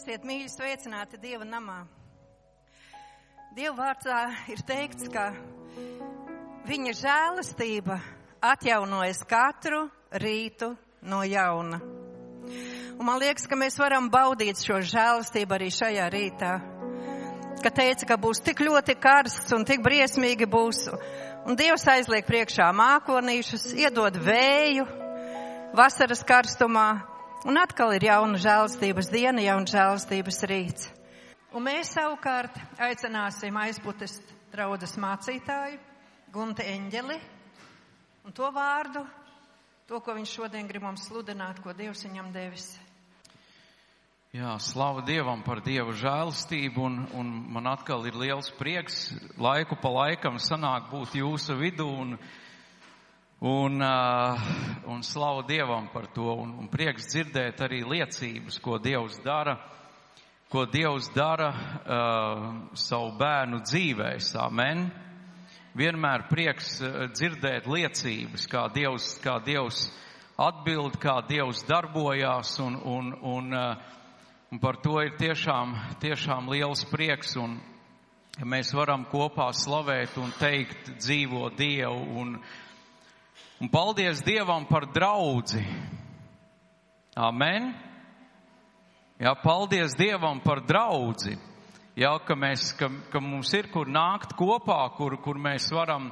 Esiet mīļi sveicināti Dieva namā. Dieva vārdā ir teikts, ka viņa žēlastība atjaunojas katru rītu no jauna. Un man liekas, ka mēs varam baudīt šo žēlastību arī šajā rītā. Ka teica, ka būs tik ļoti karsts un tik briesmīgi būs. Un Dievs aizliek priekšā mākonīšus, iedod vēju vasaras karstumā. Un atkal ir jauna žēlastības diena, jauna žēlastības rīts. Un mēs savukārt aicināsim aizputes draudas mācītāju, Gunte Eņģeli, un to vārdu, to, ko viņš šodien grib mums sludināt, ko Dievs viņam devis. Jā, slava Dievam par Dievu žēlastību, un, un man atkal ir liels prieks laiku pa laikam sanāk būt jūsu vidū, un, un, uh, un slava Dievam par to, un, un prieks dzirdēt arī liecības, ko Dievs dara, ko Dievs dara uh, savu bērnu dzīvēs. Amen. Vienmēr prieks uh, dzirdēt liecības, kā Dievs, kā Dievs atbild, kā Dievs darbojās, un, un, un uh, Un par to ir tiešām, tiešām liels prieks, un ja mēs varam kopā slavēt un teikt dzīvo Dievu, un, un paldies Dievam par draudzi. Amen. Jā, paldies Dievam par draudzi. Jā, ka mēs, ka, ka mums ir kur nākt kopā, kur, kur mēs varam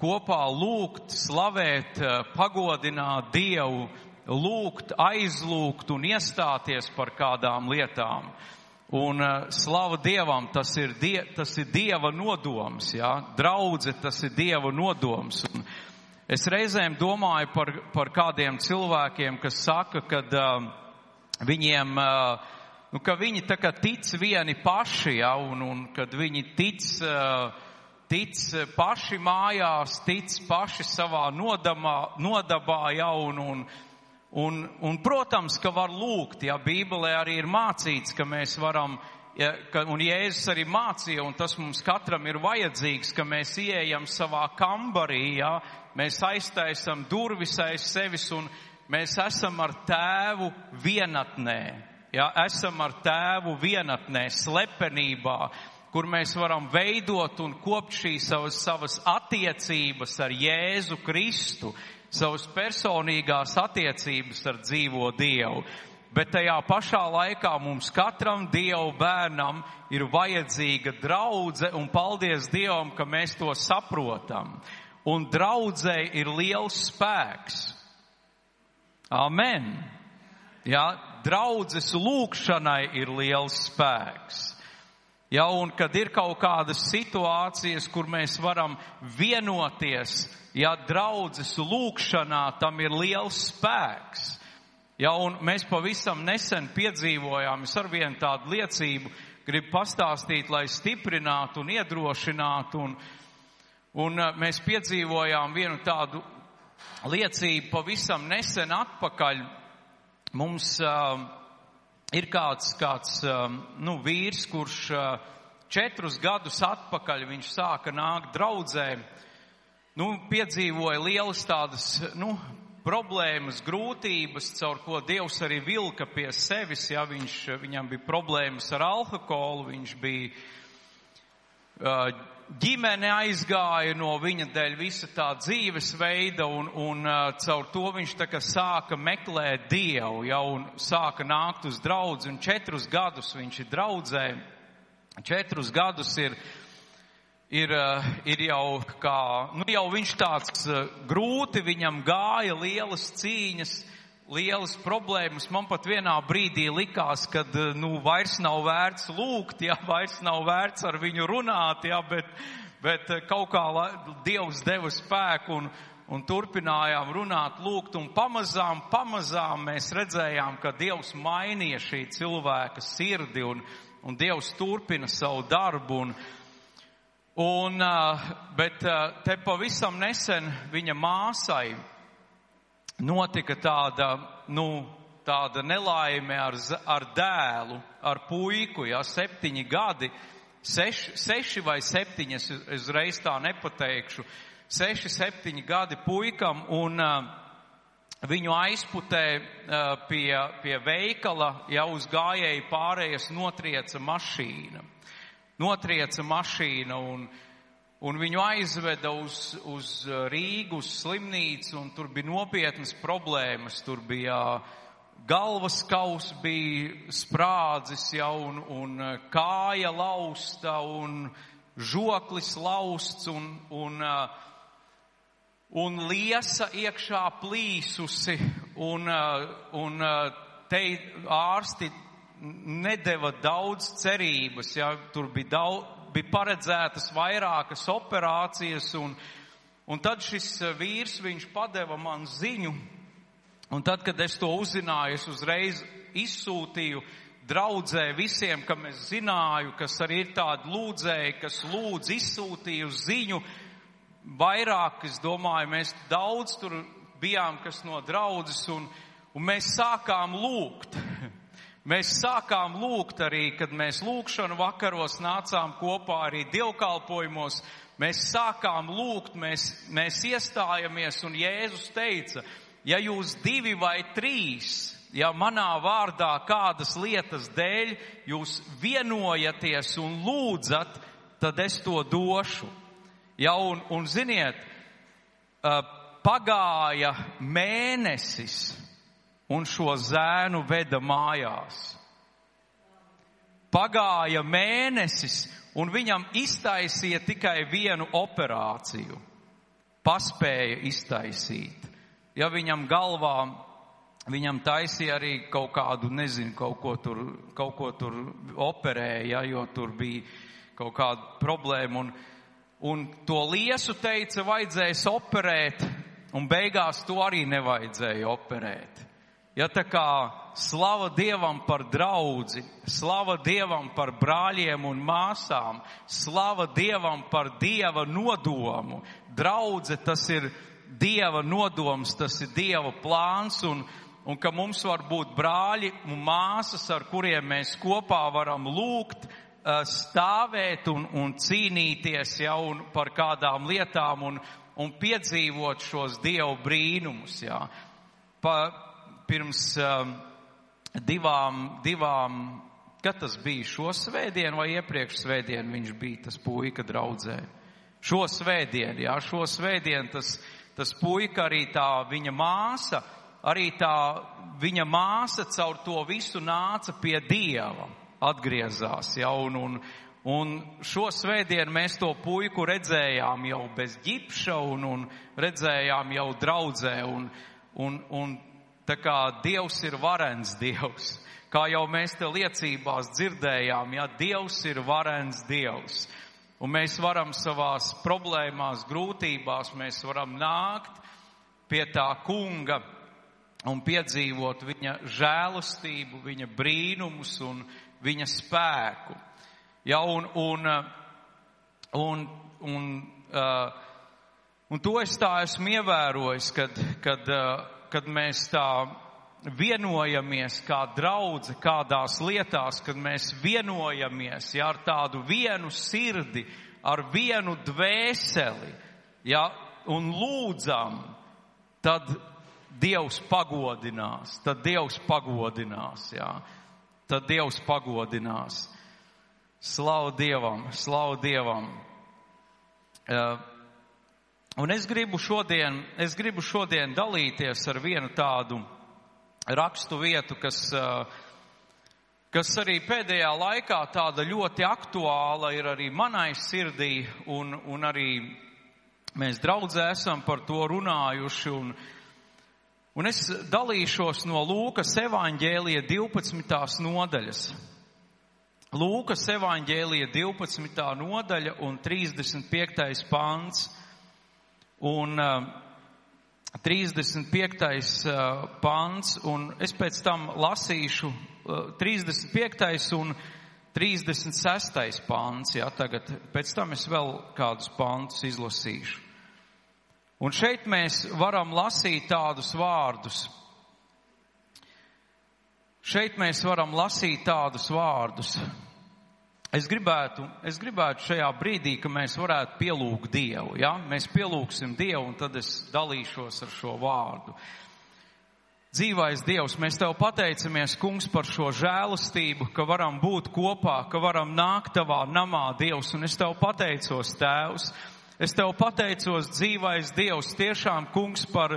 kopā lūgt, slavēt, pagodināt Dievu, lūgt, aizlūgt un iestāties par kādām lietām. Un uh, slava Dievam, tas ir, die, tas ir Dieva nodoms, jā, draudze, tas ir Dieva nodoms. Un es reizēm domāju par, par kādiem cilvēkiem, kas saka, ka uh, viņiem, uh, nu, ka viņi tā kā tic vieni paši, jā, un, un kad viņi tic, uh, tic paši mājās, tic paši savā nodamā, nodabā, jā, un, un Un, un, protams, ka var lūgt, ja Bībelē arī ir mācīts, ka mēs varam, ja, ka, un Jēzus arī mācīja, un tas mums katram ir vajadzīgs, ka mēs ieejam savā kambarī, ja, mēs aiztaisam durvis aiz sevis un mēs esam ar tēvu vienatnē, ja, esam ar tēvu vienatnē, slepenībā, kur mēs varam veidot un kopt šīs savas, savas attiecības ar Jēzu Kristu, savas personīgās attiecības ar dzīvo Dievu. Bet tajā pašā laikā mums katram Dievu bērnam ir vajadzīga draudze un paldies Dievam, ka mēs to saprotam. Un draudzē ir liels spēks. Amen. Jā, draudzes lūkšanai ir liels spēks. Ja, un kad ir kaut kādas situācijas, kur mēs varam vienoties, ja draudzes lūkšanā tam ir liels spēks. Ja, un mēs pavisam nesen piedzīvojām, es ar vienu tādu liecību gribu pastāstīt, lai stiprinātu un iedrošinātu, un, un uh, mēs piedzīvojām vienu tādu liecību pavisam nesen atpakaļ. Mums uh, ir kāds, kāds um, nu, vīrs, kurš uh, četrus gadus atpakaļ viņš sāka nākt draudzē, nu, piedzīvoja lielas tādas, nu, problēmas, grūtības, caur ko Dievs arī vilka pie sevis, ja viņš, viņam bija problēmas ar alkoholu, viņš bija ģimene aizgāja no viņa dēļ visa tā dzīvesveida un, un caur to viņš tā kā sāka meklēt Dievu, jau un sāka nākt uz draudzi un četrus gadus viņš ir draudzē. Četrus gadus ir, uh, ir jau kā, nu jau viņš tāds uh, grūti, viņam gāja lielas cīņas, lielas problēmas. Man pat vienā brīdī likās, ka, nu, vairs nav vērts lūgt, jā, vairs nav vērts ar viņu runāt, jā, bet, bet kaut kā Dievs deva spēku un, un turpinājām runāt, lūgt, un pamazām, pamazām mēs redzējām, ka Dievs mainīja šī cilvēka sirdi, un, un Dievs turpina savu darbu, un, un, bet te pavisam nesen viņa māsai, notika tāda, nu, tāda nelaime ar, ar dēlu, ar puiku, jā, septiņi gadi, seši, seši vai septiņi, es uzreiz tā nepateikšu, seši, septiņi gadi puikam, un uh, viņu aizputē pie, pie veikala, ja uz gājēju pārējas notrieca mašīna. Notrieca mašīna un, un viņu aizveda uz, uz Rīgu, uz slimnīcu, un tur bija nopietnas problēmas. Tur bija galvas kaus bija sprādzis jau, un, un kāja lausta, un žoklis lausts, un, un uh, un liesa iekšā plīsusi, un, uh, un te ārsti nedeva daudz cerības, ja tur bija, daudz, bija paredzētas vairākas operācijas, un, un tad šis uh, vīrs, viņš padeva man ziņu, un tad, kad es to uzzināju, es uzreiz izsūtīju draudzē visiem, kam es zināju, kas arī ir tādi lūdzēji, kas lūdz izsūtīju ziņu, vairāk, es domāju, mēs daudz tur bijām, kas no draudzes, un, un mēs sākām lūgt. Mēs sākām lūgt arī, kad mēs lūgšanu vakaros nācām kopā arī dievkalpojumos. Mēs sākām lūgt, mēs, mēs iestājamies, un Jēzus teica, ja jūs divi vai trīs, ja manā vārdā kādas lietas dēļ jūs vienojaties un lūdzat, tad es to došu. Ja, un, un ziniet, pagāja mēnesis un šo zēnu veda mājās. Pagāja mēnesis un viņam iztaisīja tikai vienu operāciju. Paspēja iztaisīt. Ja viņam galvā, viņam taisīja arī kaut kādu, nezinu, kaut ko tur, kaut ko tur operēja, jo tur bija kaut kāda problēma. Un, Un to liesu teica, vajadzēs operēt, un beigās to arī nevajadzēja operēt. Ja tā kā slava Dievam par draudzi, slava Dievam par brāļiem un māsām, slava Dievam par Dieva nodomu. Draudze tas ir Dieva nodoms, tas ir Dieva plāns un, un ka mums var būt brāļi un māsas, ar kuriem mēs kopā varam lūgt, Uh, stāvēt un, un cīnīties jau par kādām lietām un, un piedzīvot šos dievu brīnumus. Jā. Pa, pirms um, divām, divām, kad tas bija šo svētdienu vai iepriekš svētdienu viņš bija tas puika draudzē. Šo svētdienu, jā, šo svētdienu tas, tas puika arī tā viņa māsa, arī tā viņa māsa caur to visu nāca pie dieva atgriezās. Ja, un, un, un šo svētdienu mēs to puiku redzējām jau bez ģipša un, un redzējām jau draudzē. Un, un, un tā kā Dievs ir varens Dievs, kā jau mēs te liecībās dzirdējām, ja Dievs ir varens Dievs. Un mēs varam savās problēmās, grūtībās, mēs varam nākt pie tā kunga un piedzīvot viņa žēlastību, viņa brīnumus un viņa spēku. Ja, un, un, un, un, uh, un to es tā esmu ievērojis, kad, kad, uh, kad mēs tā vienojamies kā draudze kādās lietās, kad mēs vienojamies ja, ar tādu vienu sirdi, ar vienu dvēseli, ja, un lūdzam, tad Dievs pagodinās, tad Dievs pagodinās, jā. Tad Dievs pagodinās. Slavu Dievam, slavu Dievam. Uh, un es gribu šodien, es gribu šodien dalīties ar vienu tādu rakstu vietu, kas, uh, kas arī pēdējā laikā tāda ļoti aktuāla ir arī manai sirdī, un, un arī mēs draudzē esam par to runājuši, un, Un es dalīšos no Lūkas evaņģēlija 12. nodaļas. Lūkas evaņģēlija 12. nodaļa un 35. pants. Un uh, 35. Uh, pants, un es pēc tam lasīšu uh, 35. un 36. pants, jā, tagad pēc tam es vēl kādus pantus izlasīšu. Un šeit mēs varam lasīt tādus vārdus. Šeit mēs varam lasīt tādus vārdus. Es gribētu, es gribētu šajā brīdī, ka mēs varētu pielūgt Dievu, ja? Mēs pielūgsim Dievu un tad es dalīšos ar šo vārdu. Dzīvais Dievs, mēs Tev pateicamies, Kungs, par šo žēlastību, ka varam būt kopā, ka varam nākt Tavā namā, Dievs, un es Tev pateicos, Tēvs. Es Tev pateicos, dzīvais Dievs, tiešām, Kungs, par,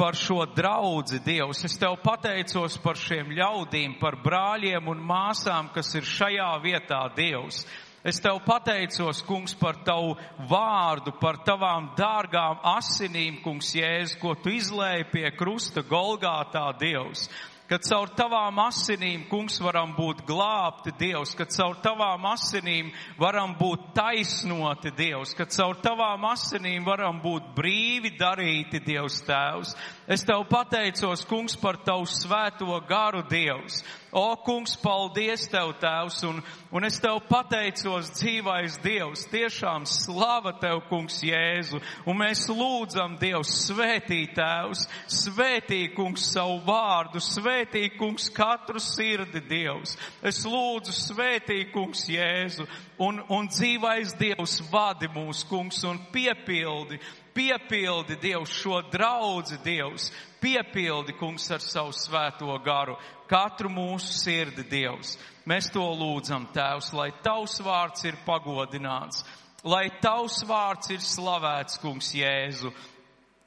par šo draudzi, Dievs. Es Tev pateicos par šiem ļaudīm, par brāļiem un māsām, kas ir šajā vietā, Dievs. Es tev pateicos, kungs, par tavu vārdu, par tavām dārgām asinīm, kungs, Jēzus, ko tu izlēji pie krusta Golgātā, Dievs ka caur tavām asinīm, kungs, varam būt glābti, Dievs, ka caur tavām asinīm varam būt taisnoti, Dievs, ka caur tavām asinīm varam būt brīvi darīti, Dievs Tēvs. Es tev pateicos, kungs, par tavu svēto garu, Dievs. O, kungs, paldies tev, Tēvs, un, un es tev pateicos, dzīvais Dievs, tiešām slava tev, kungs, Jēzu, un mēs lūdzam, Dievs, svētī Tēvs, svētī, kungs, savu vārdu, svētī, kungs, katru sirdi, Dievs. Es lūdzu, svētī, kungs, Jēzu, un, un dzīvais Dievs vadi mūs, kungs, un piepildi, piepildi, Dievs, šo draudzi, Dievs, piepildi, kungs, ar savu svēto garu katru mūsu sirdi, Dievs. Mēs to lūdzam, Tēvs, lai Tavs vārds ir pagodināts, lai Tavs vārds ir slavēts, Kungs, Jēzu.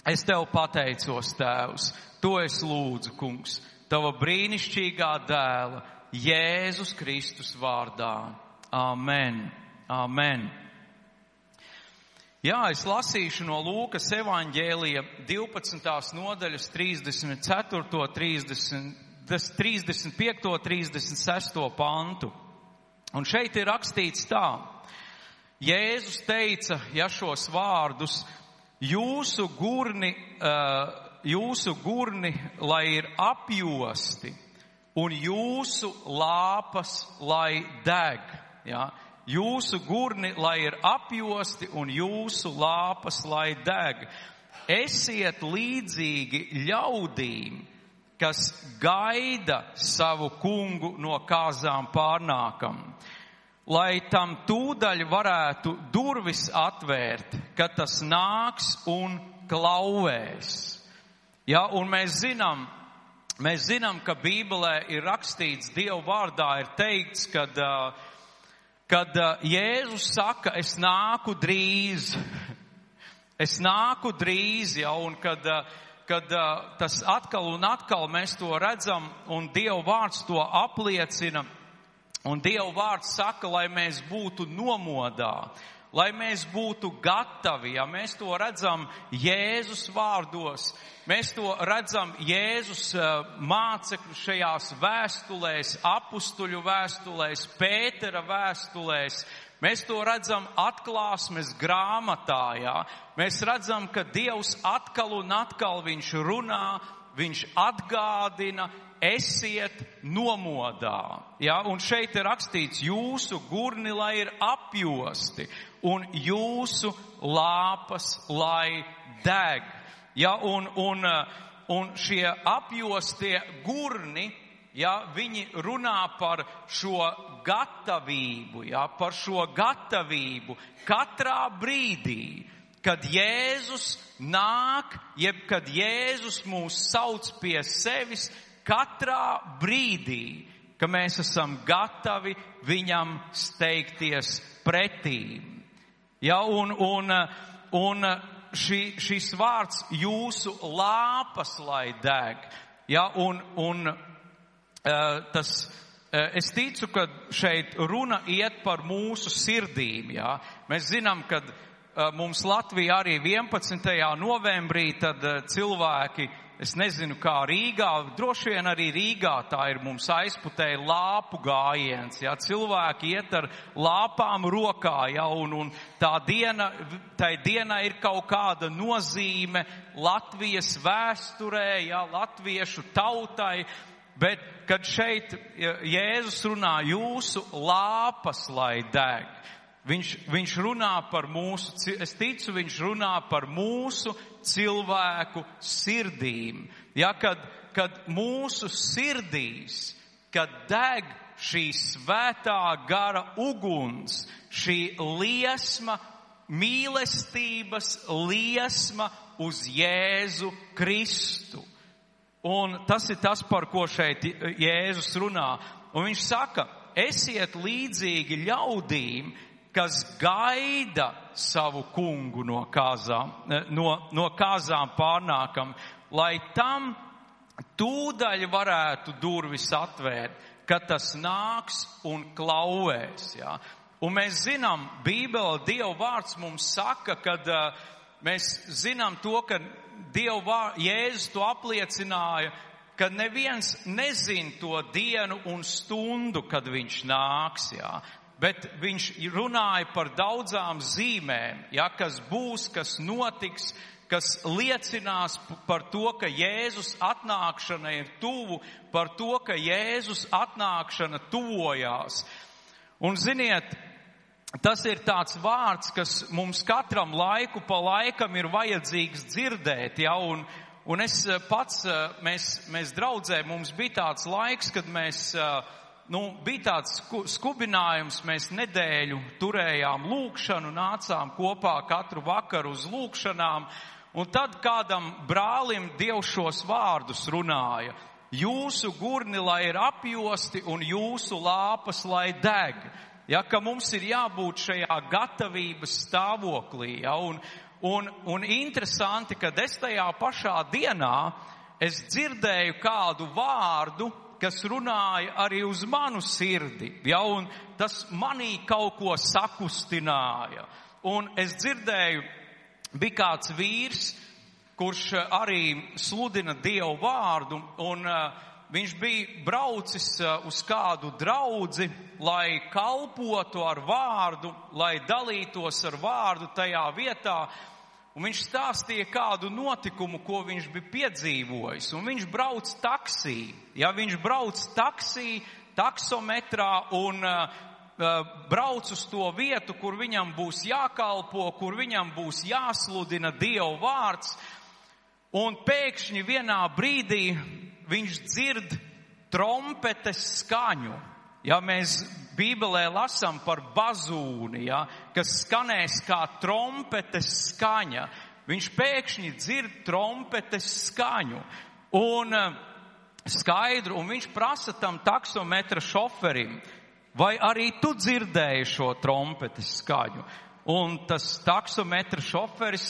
Es Tev pateicos, Tēvs, to es lūdzu, Kungs, Tava brīnišķīgā dēla, Jēzus Kristus vārdā. Amen. Amen. Jā, es lasīšu no Lūkas evaņģēlija 12. nodaļas 34. 30 35. 36. pantu. Un šeit ir rakstīts tā. Jēzus teica, ja šos vārdus, jūsu gurni, jūsu gurni, lai ir apjosti, un jūsu lāpas, lai deg. Ja? Jūsu gurni, lai ir apjosti, un jūsu lāpas, lai deg. Esiet līdzīgi ļaudīm, kas gaida savu kungu no kāzām pārnākam, lai tam tūdaļ varētu durvis atvērt, kad tas nāks un klauvēs. Ja, un mēs zinām, mēs zinām, ka Bībelē ir rakstīts, Dieva vārdā ir teikts, kad, kad Jēzus saka, es nāku drīz, es nāku drīz, ja, un kad uh, kad uh, tas atkal un atkal mēs to redzam un Dieva vārds to apliecina. Un Dieva vārds saka, lai mēs būtu nomodā, lai mēs būtu gatavi, ja mēs to redzam Jēzus vārdos, mēs to redzam Jēzus uh, mācekļu šajās vēstulēs, apustuļu vēstulēs, Pētera vēstulēs, Mēs to redzam atklāsmes grāmatā, jā. Mēs redzam, ka Dievs atkal un atkal viņš runā, viņš atgādina, esiet nomodā. Ja? Un šeit ir rakstīts, jūsu gurni lai ir apjosti un jūsu lāpas lai deg. Ja? Un, un, un šie apjostie gurni ja, viņi runā par šo gatavību, ja, par šo gatavību katrā brīdī, kad Jēzus nāk, jeb kad Jēzus mūs sauc pie sevis, katrā brīdī, ka mēs esam gatavi viņam steigties pretīm. Ja, un, un, un šī, šis vārds jūsu lāpas lai deg, ja, un, un Eh, tas, eh, es ticu, ka šeit runa iet par mūsu sirdīm. Jā. Mēs zinām, ka mums Latvijā arī 11. novembrī tad cilvēki, es nezinu kā Rīgā, droši vien arī Rīgā tā ir mums aizputēja lāpu gājiens. Jā. Cilvēki iet ar lāpām rokā, jā, un, un tā diena, tai diena ir kaut kāda nozīme Latvijas vēsturē, jā, latviešu tautai. Bet, kad šeit Jēzus runā jūsu lāpas, lai deg, viņš, viņš runā par mūsu, es ticu, viņš runā par mūsu cilvēku sirdīm. Ja, kad, kad mūsu sirdīs, kad deg šī svētā gara uguns, šī liesma, mīlestības liesma uz Jēzu Kristu Un tas ir tas, par ko šeit Jēzus runā. Un viņš saka, esiet līdzīgi ļaudīm, kas gaida savu kungu no kāzām, no, no kāzām pārnākam, lai tam tūdaļ varētu durvis atvērt, kad tas nāks un klauvēs. Ja? Un mēs zinām, Bībele, Dieva vārds mums saka, kad uh, mēs zinām to, ka Dieva vārds, Jēzus to apliecināja, ka neviens nezin to dienu un stundu, kad viņš nāks, jā. Bet viņš runāja par daudzām zīmēm, ja, kas būs, kas notiks, kas liecinās par to, ka Jēzus atnākšana ir tuvu, par to, ka Jēzus atnākšana tuvojās. Un ziniet, tas ir tāds vārds, kas mums katram laiku pa laikam ir vajadzīgs dzirdēt, ja, un, un es eh, pats, eh, mēs, mēs draudzē, mums bija tāds laiks, kad mēs, eh, nu, bija tāds skubinājums, mēs nedēļu turējām lūkšanu, nācām kopā katru vakaru uz lūkšanām, un tad kādam brālim Dievs šos vārdus runāja. Jūsu gurni lai ir apjosti un jūsu lāpas lai deg ja, ka mums ir jābūt šajā gatavības stāvoklī. Ja, un, un, un interesanti, ka es tajā pašā dienā es dzirdēju kādu vārdu, kas runāja arī uz manu sirdi, ja, un tas manī kaut ko sakustināja. Un es dzirdēju, bija kāds vīrs, kurš arī sludina Dievu vārdu, un uh, viņš bija braucis uz kādu draudzi, lai kalpotu ar vārdu, lai dalītos ar vārdu tajā vietā, un viņš stāstīja kādu notikumu, ko viņš bija piedzīvojis, un viņš brauc taksī. Ja viņš brauc taksī, taksometrā un uh, brauc uz to vietu, kur viņam būs jākalpo, kur viņam būs jāsludina Dievu vārds, un pēkšņi vienā brīdī viņš dzird trompetes skaņu. Ja mēs Bībelē lasām par bazūni, ja, kas skanēs kā trompetes skaņa, viņš pēkšņi dzird trompetes skaņu. Un uh, skaidru, un viņš prasa tam taksometra šoferim, vai arī tu dzirdēji šo trompetes skaņu. Un tas taksometra šoferis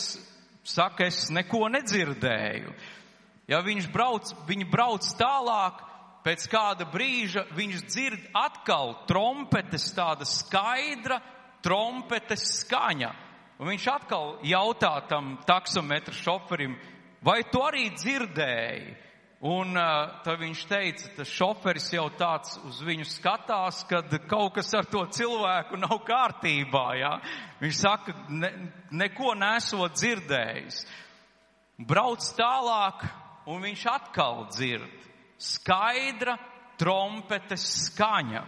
saka, es neko nedzirdēju. Ja viņš brauc, viņi brauc tālāk, pēc kāda brīža viņš dzird atkal trompetes, tāda skaidra trompetes skaņa. Un viņš atkal jautā tam taksometra šoferim, vai tu arī dzirdēji? Un uh, tad viņš teica, tas šoferis jau tāds uz viņu skatās, kad kaut kas ar to cilvēku nav kārtībā, jā. Viņš saka, ne, neko nesot dzirdējis. Brauc tālāk, un viņš atkal dzird skaidra trompetes skaņa.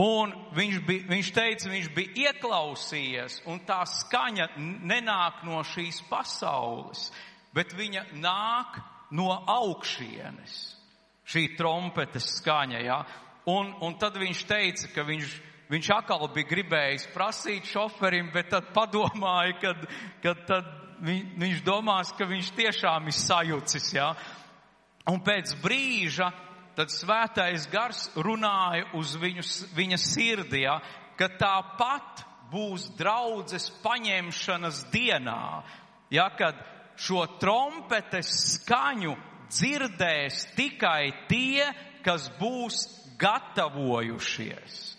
Un viņš, bija, viņš teica, viņš bija ieklausījies, un tā skaņa nenāk no šīs pasaules, bet viņa nāk no augšienes. Šī trompetes skaņa, jā. Ja? Un, un tad viņš teica, ka viņš, viņš atkal bija gribējis prasīt šoferim, bet tad padomāja, kad tad viņš domās, ka viņš tiešām ir sajucis, jā. Un pēc brīža tad svētais gars runāja uz viņu, viņa sirdī, jā, ka tāpat būs draudzes paņemšanas dienā, ja, kad šo trompetes skaņu dzirdēs tikai tie, kas būs gatavojušies.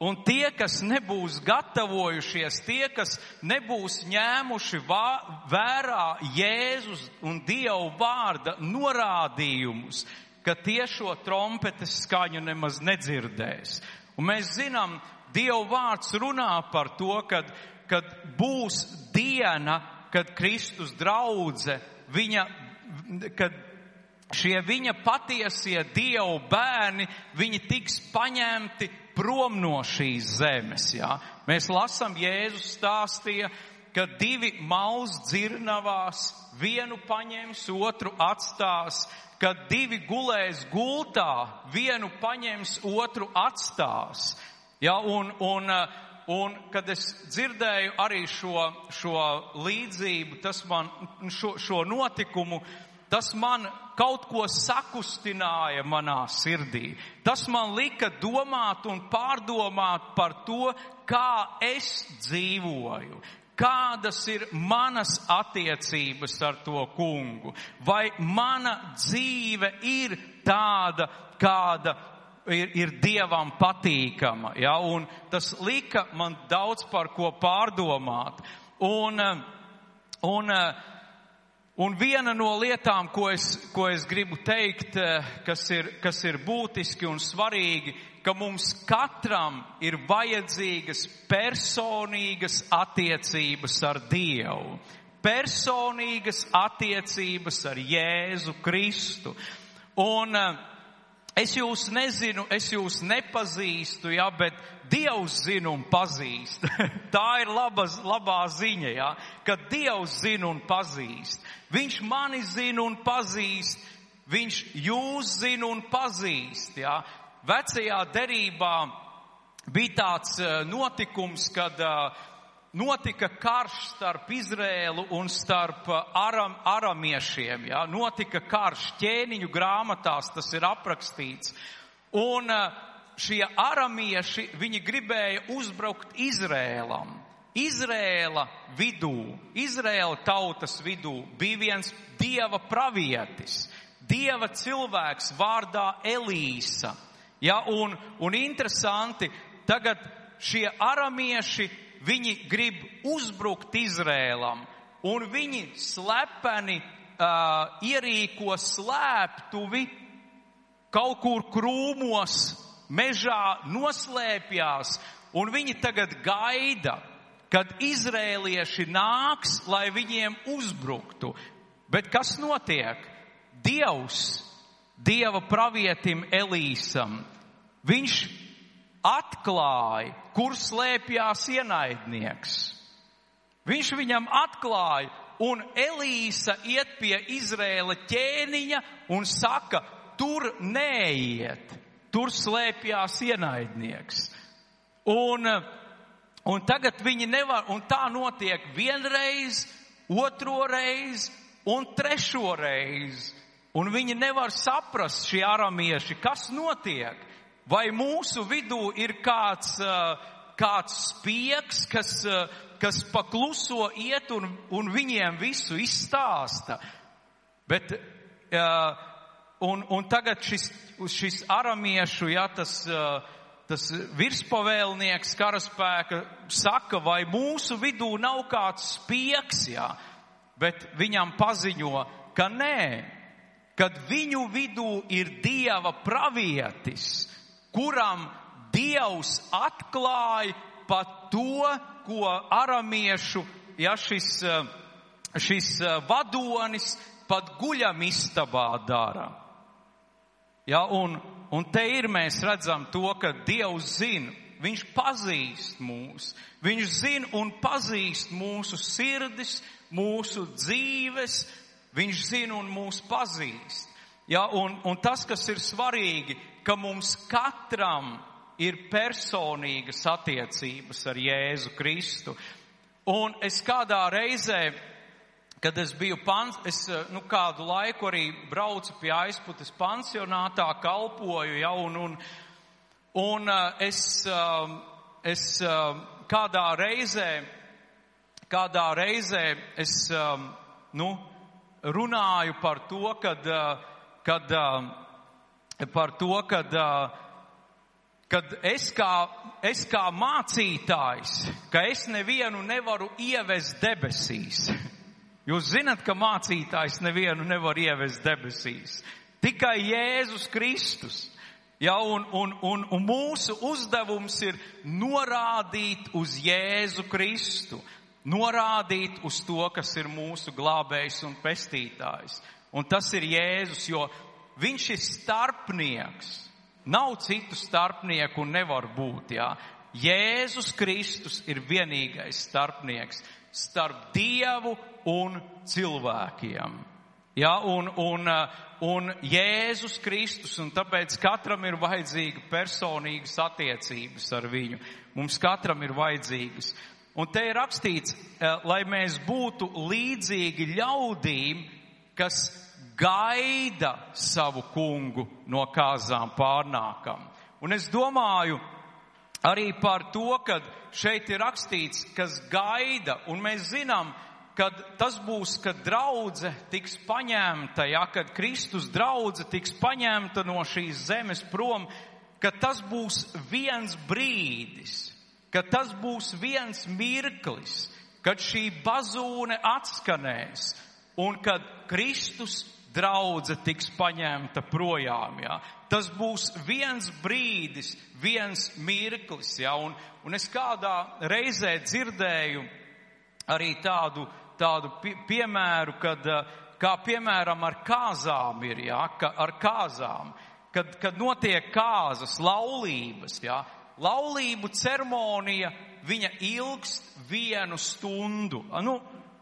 Un tie, kas nebūs gatavojušies, tie, kas nebūs ņēmuši vā, vērā Jēzus un Dievu vārda norādījumus, ka tie šo trompetes skaņu nemaz nedzirdēs. Un mēs zinām, Dievu vārds runā par to, kad, kad būs diena, kad Kristus draudze, viņa, kad šie viņa patiesie Dievu bērni, viņi tiks paņemti prom no šīs zemes. Jā. Mēs lasām, Jēzus stāstīja, ka divi mauz dzirnavās, vienu paņems, otru atstās, kad divi gulēs gultā, vienu paņems, otru atstās. Ja, un, un, un, kad es dzirdēju arī šo, šo līdzību, tas man, šo, šo notikumu, tas man kaut ko sakustināja manā sirdī. Tas man lika domāt un pārdomāt par to, kā es dzīvoju, kādas ir manas attiecības ar to kungu, vai mana dzīve ir tāda, kāda ir, ir dievam patīkama. Ja? Un tas lika man daudz par ko pārdomāt. Un, un, un viena no lietām, ko es, ko es gribu teikt, kas ir, kas ir būtiski un svarīgi, ka mums katram ir vajadzīgas personīgas attiecības ar Dievu. Personīgas attiecības ar Jēzu Kristu. Un uh, es jūs nezinu, es jūs nepazīstu, jā, bet Dievs zina un pazīst. Tā ir labas, labā ziņa, jā, ka Dievs zina un pazīst. Viņš mani zina un pazīst, viņš jūs zina un pazīst, jā vecajā derībā bija tāds eh, notikums, kad eh, notika karš starp Izrēlu un starp eh, aram, aramiešiem. Ja? Notika karš ķēniņu grāmatās, tas ir aprakstīts. Un šie aramieši, viņi gribēja uzbrukt Izrēlam. Izrēla vidū, Izrēla tautas vidū bija viens dieva pravietis, dieva cilvēks vārdā Elīsa. Ja, un, un interesanti, tagad šie aramieši, viņi grib uzbrukt Izrēlam, un viņi slepeni uh, ierīko slēptuvi kaut kur krūmos, mežā noslēpjās, un viņi tagad gaida, kad izrēlieši nāks, lai viņiem uzbruktu. Bet kas notiek? Dievs Dieva pravietim Elīsam. Viņš atklāja, kur slēpjās ienaidnieks. Viņš viņam atklāja, un Elīsa iet pie Izrēla ķēniņa un saka, tur neiet, tur slēpjās ienaidnieks. Un, un tagad viņi nevar, un tā notiek vienreiz, otro reizi un trešo reizi. Un viņi nevar saprast, šie aramieši, kas notiek. Vai mūsu vidū ir kāds, kāds spiegs, kas, kas pakluso iet un, un viņiem visu izstāsta. Bet, un, un tagad šis, šis aramiešu, ja tas, tas virspavēlnieks karaspēka saka, vai mūsu vidū nav kāds spiegs, ja, bet viņam paziņo, ka nē, kad viņu vidū ir Dieva pravietis, kuram Dievs atklāja pat to, ko aramiešu, ja šis, eh, šis eh, vadonis pat guļam istabā dara. Ja, un, un te ir mēs redzam to, ka Dievs zina, Viņš pazīst mūs, Viņš zina un pazīst mūsu sirdis, mūsu dzīves, Viņš zina un mūs pazīst. Ja, un, un tas, kas ir svarīgi, ka mums katram ir personīgas attiecības ar Jēzu Kristu. Un es kādā reizē, kad es biju pans, es nu, kādu laiku arī braucu pie aizputes pansionātā, kalpoju, ja, un, un, un es, es kādā reizē, kādā reizē es, nu, runāju par to, kad, eh, kad, eh, par to, kad, kad es kā, es kā mācītājs, ka es nevienu nevaru ievest debesīs. Jūs zinat, ka mācītājs nevienu nevar ievest debesīs. Tikai Jēzus Kristus. Ja, un, un, un, un mūsu uzdevums ir norādīt uz Jēzu Kristu norādīt uz to, kas ir mūsu glābējs un pestītājs. Un tas ir Jēzus, jo viņš ir starpnieks. Nav citu starpnieku un nevar būt, jā. Jēzus Kristus ir vienīgais starpnieks starp Dievu un cilvēkiem. Ja, un, un, un Jēzus Kristus, un tāpēc katram ir vajadzīga personīgas attiecības ar viņu. Mums katram ir vajadzīgas. Un te ir rakstīts, eh, lai mēs būtu līdzīgi ļaudīm, kas gaida savu kungu no kāzām pārnākam. Un es domāju arī par to, ka šeit ir rakstīts, kas gaida, un mēs zinām, kad tas būs, kad draudze tiks paņemta, ja, kad Kristus draudze tiks paņemta no šīs zemes prom, ka tas būs viens brīdis, ka tas būs viens mirklis, kad šī bazūne atskanēs un kad Kristus draudze tiks paņemta projām. Jā. Tas būs viens brīdis, viens mirklis. Jā. Un, un es kādā reizē dzirdēju arī tādu, tādu piemēru, kad, kā piemēram ar kāzām ir, jā, ka ar kāzām, kad, kad notiek kāzas, laulības, jā. Laulību ceremonija, viņa ilgst vienu stundu. Nu,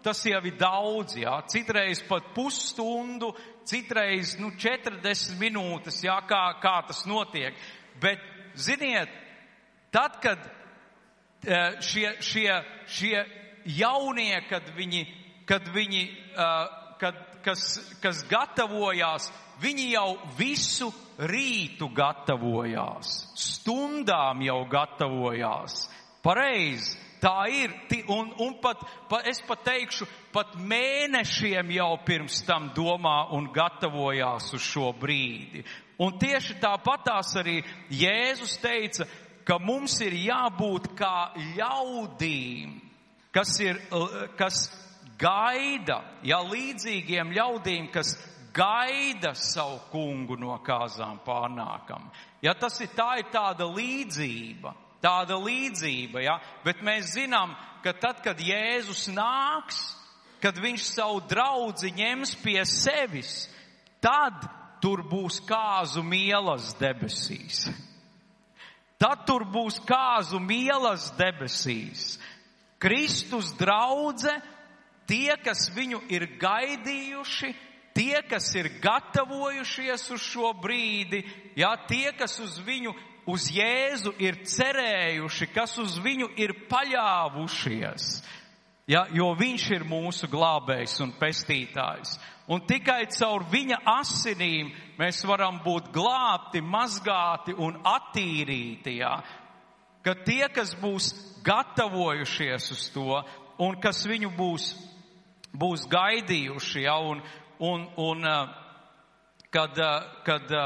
tas jau ir daudz, jā, citreiz pat pusstundu, citreiz, nu, 40 minūtes, jā, kā, kā tas notiek. Bet, ziniet, tad, kad eh, šie, šie, šie jaunie, kad viņi, kad viņi, eh, kad, kas, kas gatavojās, viņi jau visu rītu gatavojās, stundām jau gatavojās. Pareizi Tā ir, un, un pat, pat, es pat teikšu, pat mēnešiem jau pirms tam domā un gatavojās uz šo brīdi. Un tieši tāpatās arī Jēzus teica, ka mums ir jābūt kā ļaudīm, kas ir, kas gaida, ja līdzīgiem ļaudīm, kas gaida savu kungu no kāzām pārnākam. Ja tas ir tā, ir tāda līdzība. Tāda līdzība, ja? Bet mēs zinām, ka tad, kad Jēzus nāks, kad viņš savu draudzi ņems pie sevis, tad tur būs kāzu mielas debesīs. Tad tur būs kāzu mielas debesīs. Kristus draudze, tie, kas viņu ir gaidījuši, tie, kas ir gatavojušies uz šo brīdi, jā, tie, kas uz viņu uz Jēzu ir cerējuši, kas uz viņu ir paļāvušies, ja, jo viņš ir mūsu glābējs un pestītājs. Un tikai caur viņa asinīm mēs varam būt glābti, mazgāti un attīrīti, ja, ka tie, kas būs gatavojušies uz to un kas viņu būs, būs gaidījuši, ja, un, un, un kad, kad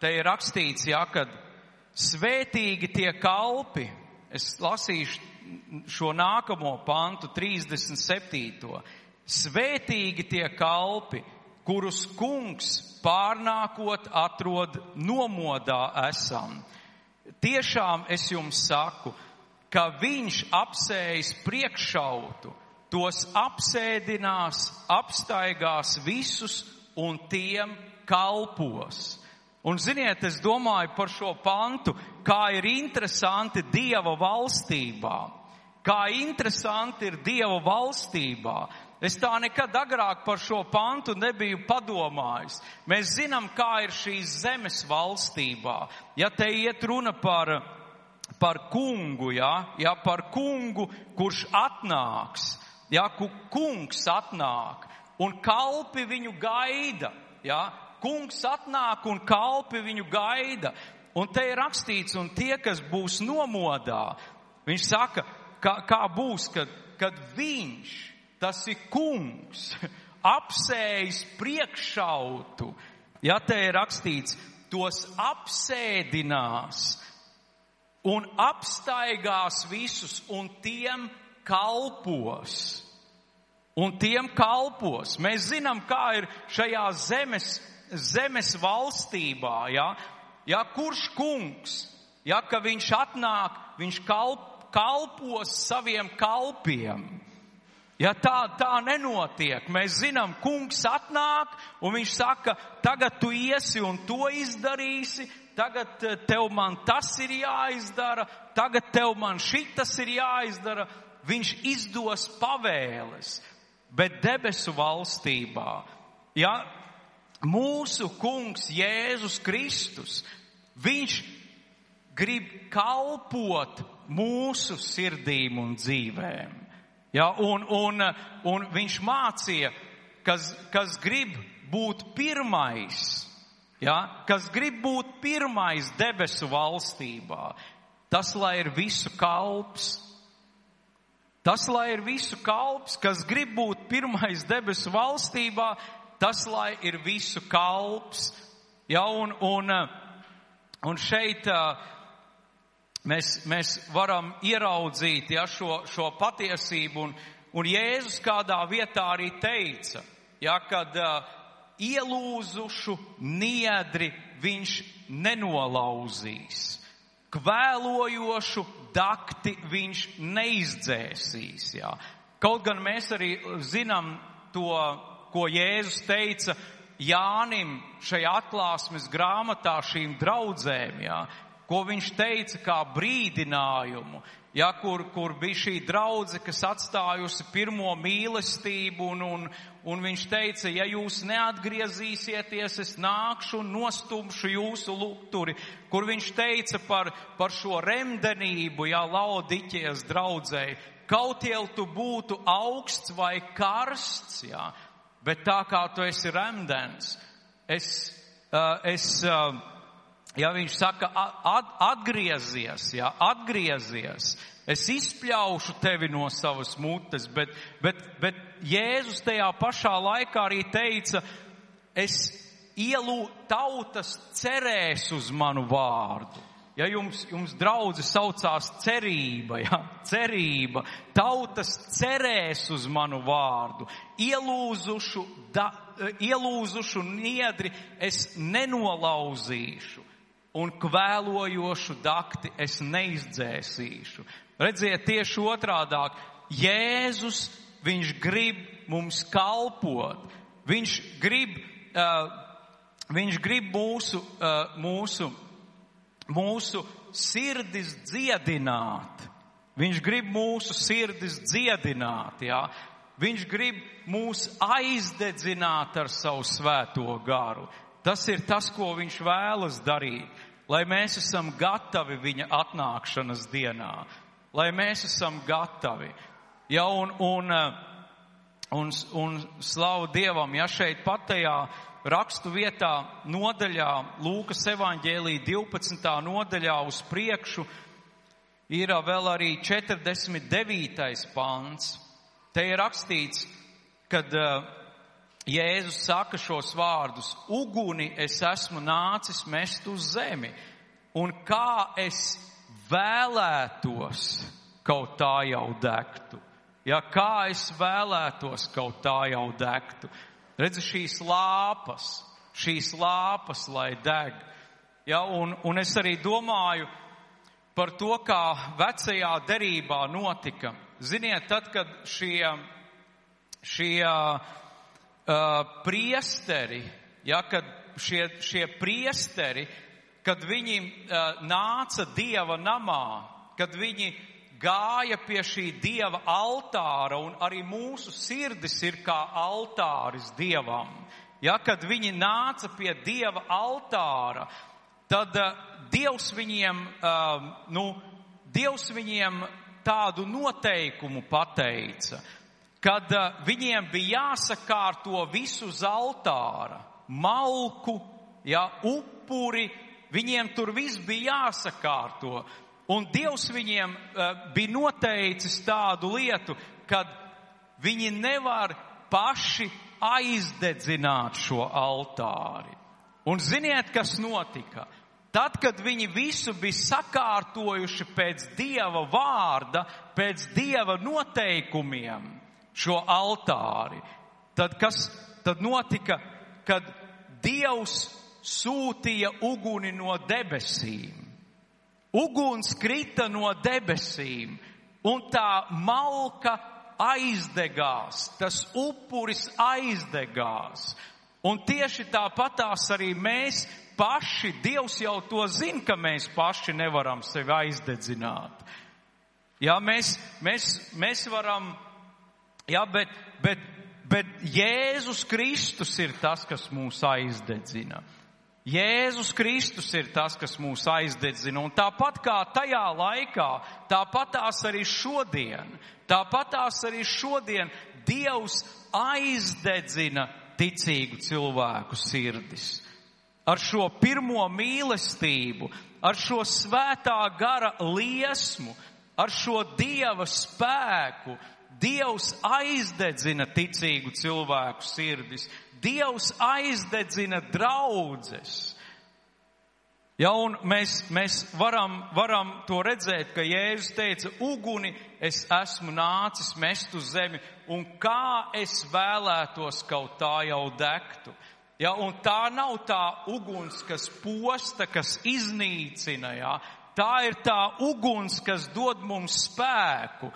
te ir rakstīts, ja, kad Svētīgi tie kalpi, es lasīšu šo nākamo pantu, 37. Svētīgi tie kalpi, kurus kungs pārnākot atrod nomodā esam. Tiešām es jums saku, ka viņš apsējas priekšautu, tos apsēdinās, apstaigās visus un tiem kalpos. Un ziniet, es domāju par šo pantu, kā ir interesanti Dieva valstībā. Kā interesanti ir Dieva valstībā. Es tā nekad agrāk par šo pantu nebiju padomājis. Mēs zinām, kā ir šīs zemes valstībā. Ja te iet runa par, par kungu, ja, ja par kungu, kurš atnāks, ja, kungs atnāk un kalpi viņu gaida, ja, kungs atnāk un kalpi viņu gaida. Un te ir rakstīts, un tie, kas būs nomodā, viņš saka, kā, kā būs, kad, kad viņš, tas ir kungs, apsējis priekšautu. Ja te ir rakstīts, tos apsēdinās un apstaigās visus un tiem kalpos. Un tiem kalpos. Mēs zinām, kā ir šajā zemes zemes valstībā, ja, ja kurš kungs, ja, ka viņš atnāk, viņš kalp, kalpos saviem kalpiem. Ja tā, tā nenotiek, mēs zinām, kungs atnāk un viņš saka, tagad tu iesi un to izdarīsi, tagad eh, tev man tas ir jāizdara, tagad tev man šitas ir jāizdara. Viņš izdos pavēles, bet debesu valstībā, ja mūsu kungs Jēzus Kristus, viņš grib kalpot mūsu sirdīm un dzīvēm. Ja, un, un, un viņš mācīja, kas, kas grib būt pirmais, ja, kas grib būt pirmais debesu valstībā, tas lai ir visu kalps. Tas, lai ir visu kalps, kas grib būt pirmais debesu valstībā, tas, lai ir visu kalps. Ja, un, un, un šeit mēs, mēs varam ieraudzīt ja, šo, šo patiesību, un, un Jēzus kādā vietā arī teica, ja, kad uh, ielūzušu niedri viņš nenolauzīs, kvēlojošu dakti viņš neizdzēsīs. Jā. Kaut gan mēs arī zinām to, ko Jēzus teica Jānim šajā atklāsmes grāmatā šīm draudzēm, jā, ko viņš teica kā brīdinājumu, ja, kur, kur bija šī draudze, kas atstājusi pirmo mīlestību, un, un, un viņš teica, ja jūs neatgriezīsieties, es nākšu un nostumšu jūsu lukturi, kur viņš teica par, par šo remdenību, ja laudiķies draudzēji, kaut jau tu būtu augsts vai karsts, ja, bet tā kā tu esi remdens, es, uh, es uh, ja viņš saka, at, atgriezies, ja, atgriezies, es izpļaušu tevi no savas mutes, bet, bet, bet Jēzus tajā pašā laikā arī teica, es ielu tautas cerēs uz manu vārdu. Ja jums, jums draudzi saucās cerība, ja, cerība, tautas cerēs uz manu vārdu, ielūzušu, da, ielūzušu niedri es nenolauzīšu. Un kvēlojošu dakti es neizdzēsīšu. Redziet, tieši otrādāk, Jēzus, viņš grib mums kalpot, viņš grib, uh, viņš grib mūsu, uh, mūsu, mūsu sirdis dziedināt. Viņš grib mūsu sirdis dziedināt, jā. Viņš grib mūs aizdedzināt ar savu svēto garu. Tas ir tas, ko viņš vēlas darīt, lai mēs esam gatavi viņa atnākšanas dienā, lai mēs esam gatavi. Ja, un, un, un, un slavu Dievam, ja šeit patajā rakstu vietā nodaļā, Lūkas evaņģēlī 12. nodaļā uz priekšu, ir vēl arī 49. pāns. Te ir rakstīts, kad uh, Jēzus saka šos vārdus, uguni es esmu nācis mest uz zemi, un kā es vēlētos, kaut tā jau degtu. Ja kā es vēlētos, kaut tā jau degtu. Redzi šīs lāpas, šīs lāpas, lai deg. Ja, un, un es arī domāju par to, kā vecajā derībā notika. Ziniet, tad, kad šie, šie uh, priesteri, ja, kad šie, šie priesteri, kad viņi uh, nāca Dieva namā, kad viņi gāja pie šī Dieva altāra, un arī mūsu sirdis ir kā altāris Dievam. Ja, kad viņi nāca pie Dieva altāra, tad uh, Dievs viņiem, uh, nu, Dievs viņiem tādu noteikumu pateica kad uh, viņiem bija jāsakārto visu uz altāra, malku, ja, upuri, viņiem tur viss bija jāsakārto. Un Dievs viņiem uh, bija noteicis tādu lietu, kad viņi nevar paši aizdedzināt šo altāri. Un ziniet, kas notika? Tad, kad viņi visu bija sakārtojuši pēc Dieva vārda, pēc Dieva noteikumiem, šo altāri, tad kas tad notika, kad Dievs sūtīja uguni no debesīm? Uguns krita no debesīm, un tā malka aizdegās, tas upuris aizdegās. Un tieši tāpatās arī mēs paši, Dievs jau to zina, ka mēs paši nevaram sevi aizdedzināt. Jā, mēs, mēs, mēs varam Jā, bet, bet, bet Jēzus Kristus ir tas, kas mūs aizdedzina. Jēzus Kristus ir tas, kas mūs aizdedzina, un tāpat kā tajā laikā, tāpatās arī šodien, tāpatās arī šodien Dievs aizdedzina ticīgu cilvēku sirdis. Ar šo pirmo mīlestību, ar šo svētā gara liesmu, ar šo dieva spēku, Dievs aizdedzina ticīgu cilvēku sirdis. Dievs aizdedzina draudzes. Ja, un mēs, mēs varam, varam to redzēt, ka Jēzus teica, uguni es esmu nācis mest uz zemi, un kā es vēlētos kaut tā jau degtu. Ja, un tā nav tā uguns, kas posta, kas iznīcina, ja, tā ir tā uguns, kas dod mums spēku.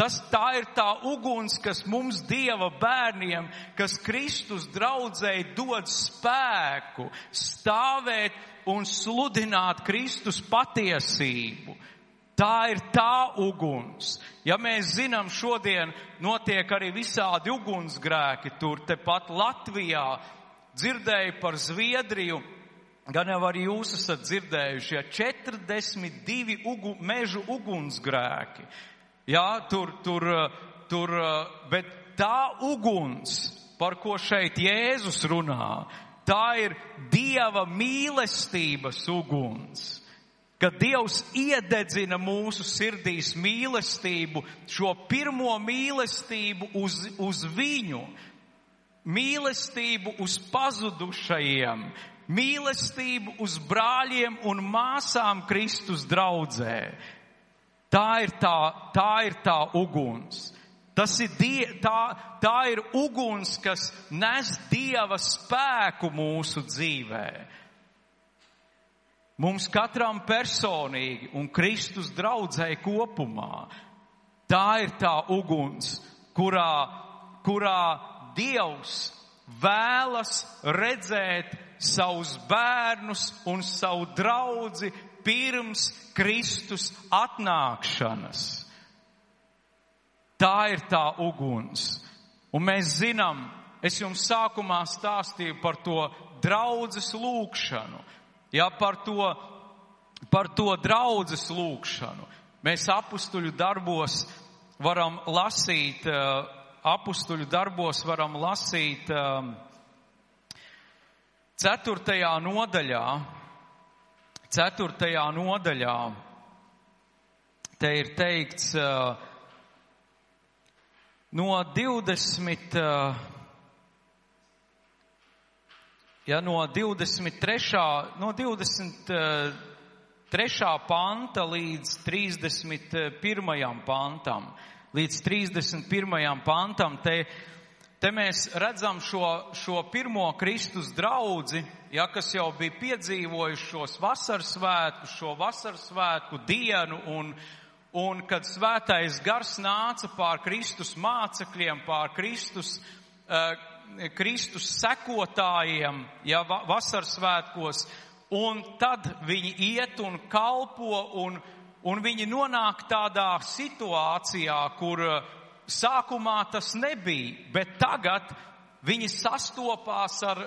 Tas tā ir tā uguns, kas mums Dieva bērniem, kas Kristus draudzēji dod spēku stāvēt un sludināt Kristus patiesību. Tā ir tā uguns. Ja mēs zinām, šodien notiek arī visādi ugunsgrēki tur, tepat Latvijā, dzirdēju par Zviedriju, gan jau arī jūs esat dzirdējuši, ja 42 ugu, mežu ugunsgrēki. Jā, tur, tur, tur, bet tā uguns, par ko šeit Jēzus runā, tā ir Dieva mīlestības uguns. Kad Dievs iededzina mūsu sirdīs mīlestību, šo pirmo mīlestību uz, uz viņu, mīlestību uz pazudušajiem, mīlestību uz brāļiem un māsām Kristus draudzē. Tā ir tā, tā ir tā uguns. Tas ir die, tā, tā ir uguns, kas nes Dieva spēku mūsu dzīvē. Mums katram personīgi un Kristus draudzēji kopumā. Tā ir tā uguns, kurā, kurā Dievs vēlas redzēt savus bērnus un savu draudzi pirms Kristus atnākšanas. Tā ir tā uguns. Un mēs zinām, es jums sākumā stāstīju par to draudzes lūkšanu, ja par to, par to draudzes lūkšanu. Mēs apustuļu darbos varam lasīt, eh, apustuļu darbos varam lasīt eh, ceturtajā nodaļā, Ceturtajā nodaļā te ir teikts no 20. Ja no 23. no 23. panta līdz 31. pantam, līdz 31. pantam, te Te mēs redzam šo, šo pirmo Kristus draudzi, ja, kas jau bija piedzīvojuši šos vasaras svētkus, šo vasaras svētku dienu, un, un kad svētais gars nāca pār Kristus mācekļiem, pār Kristus, uh, Kristus sekotājiem, ja, vasaras svētkos, un tad viņi iet un kalpo, un, un viņi nonāk tādā situācijā, kur uh, Sākumā tas nebija, bet tagad viņi sastopās ar,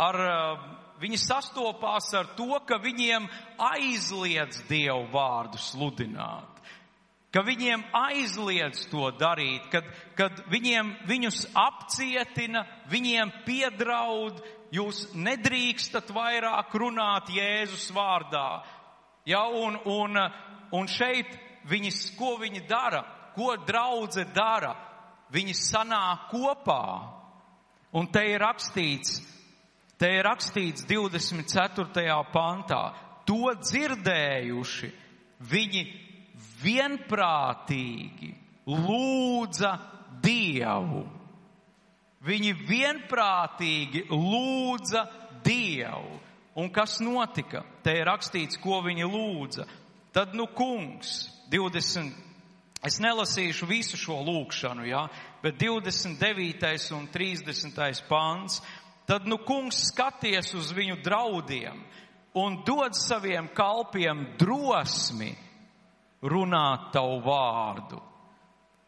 ar, viņi sastopās ar to, ka viņiem aizliedz Dievu vārdu sludināt. Ka viņiem aizliedz to darīt, kad, kad viņiem, viņus apcietina, viņiem piedraud, jūs nedrīkstat vairāk runāt Jēzus vārdā. Ja, un, un, un šeit viņi, ko viņi dara? Ko draudze dara? Viņi sanāk kopā. Un te ir rakstīts, te ir rakstīts 24. pantā, to dzirdējuši, viņi vienprātīgi lūdza Dievu. Viņi vienprātīgi lūdza Dievu. Un kas notika? Te ir rakstīts, ko viņi lūdza. Tad, nu, kungs, 20, Es nelasīšu visu šo lūkšanu, jā, bet 29. un 30. pāns. Tad nu kungs skaties uz viņu draudiem un dod saviem kalpiem drosmi runāt tavu vārdu.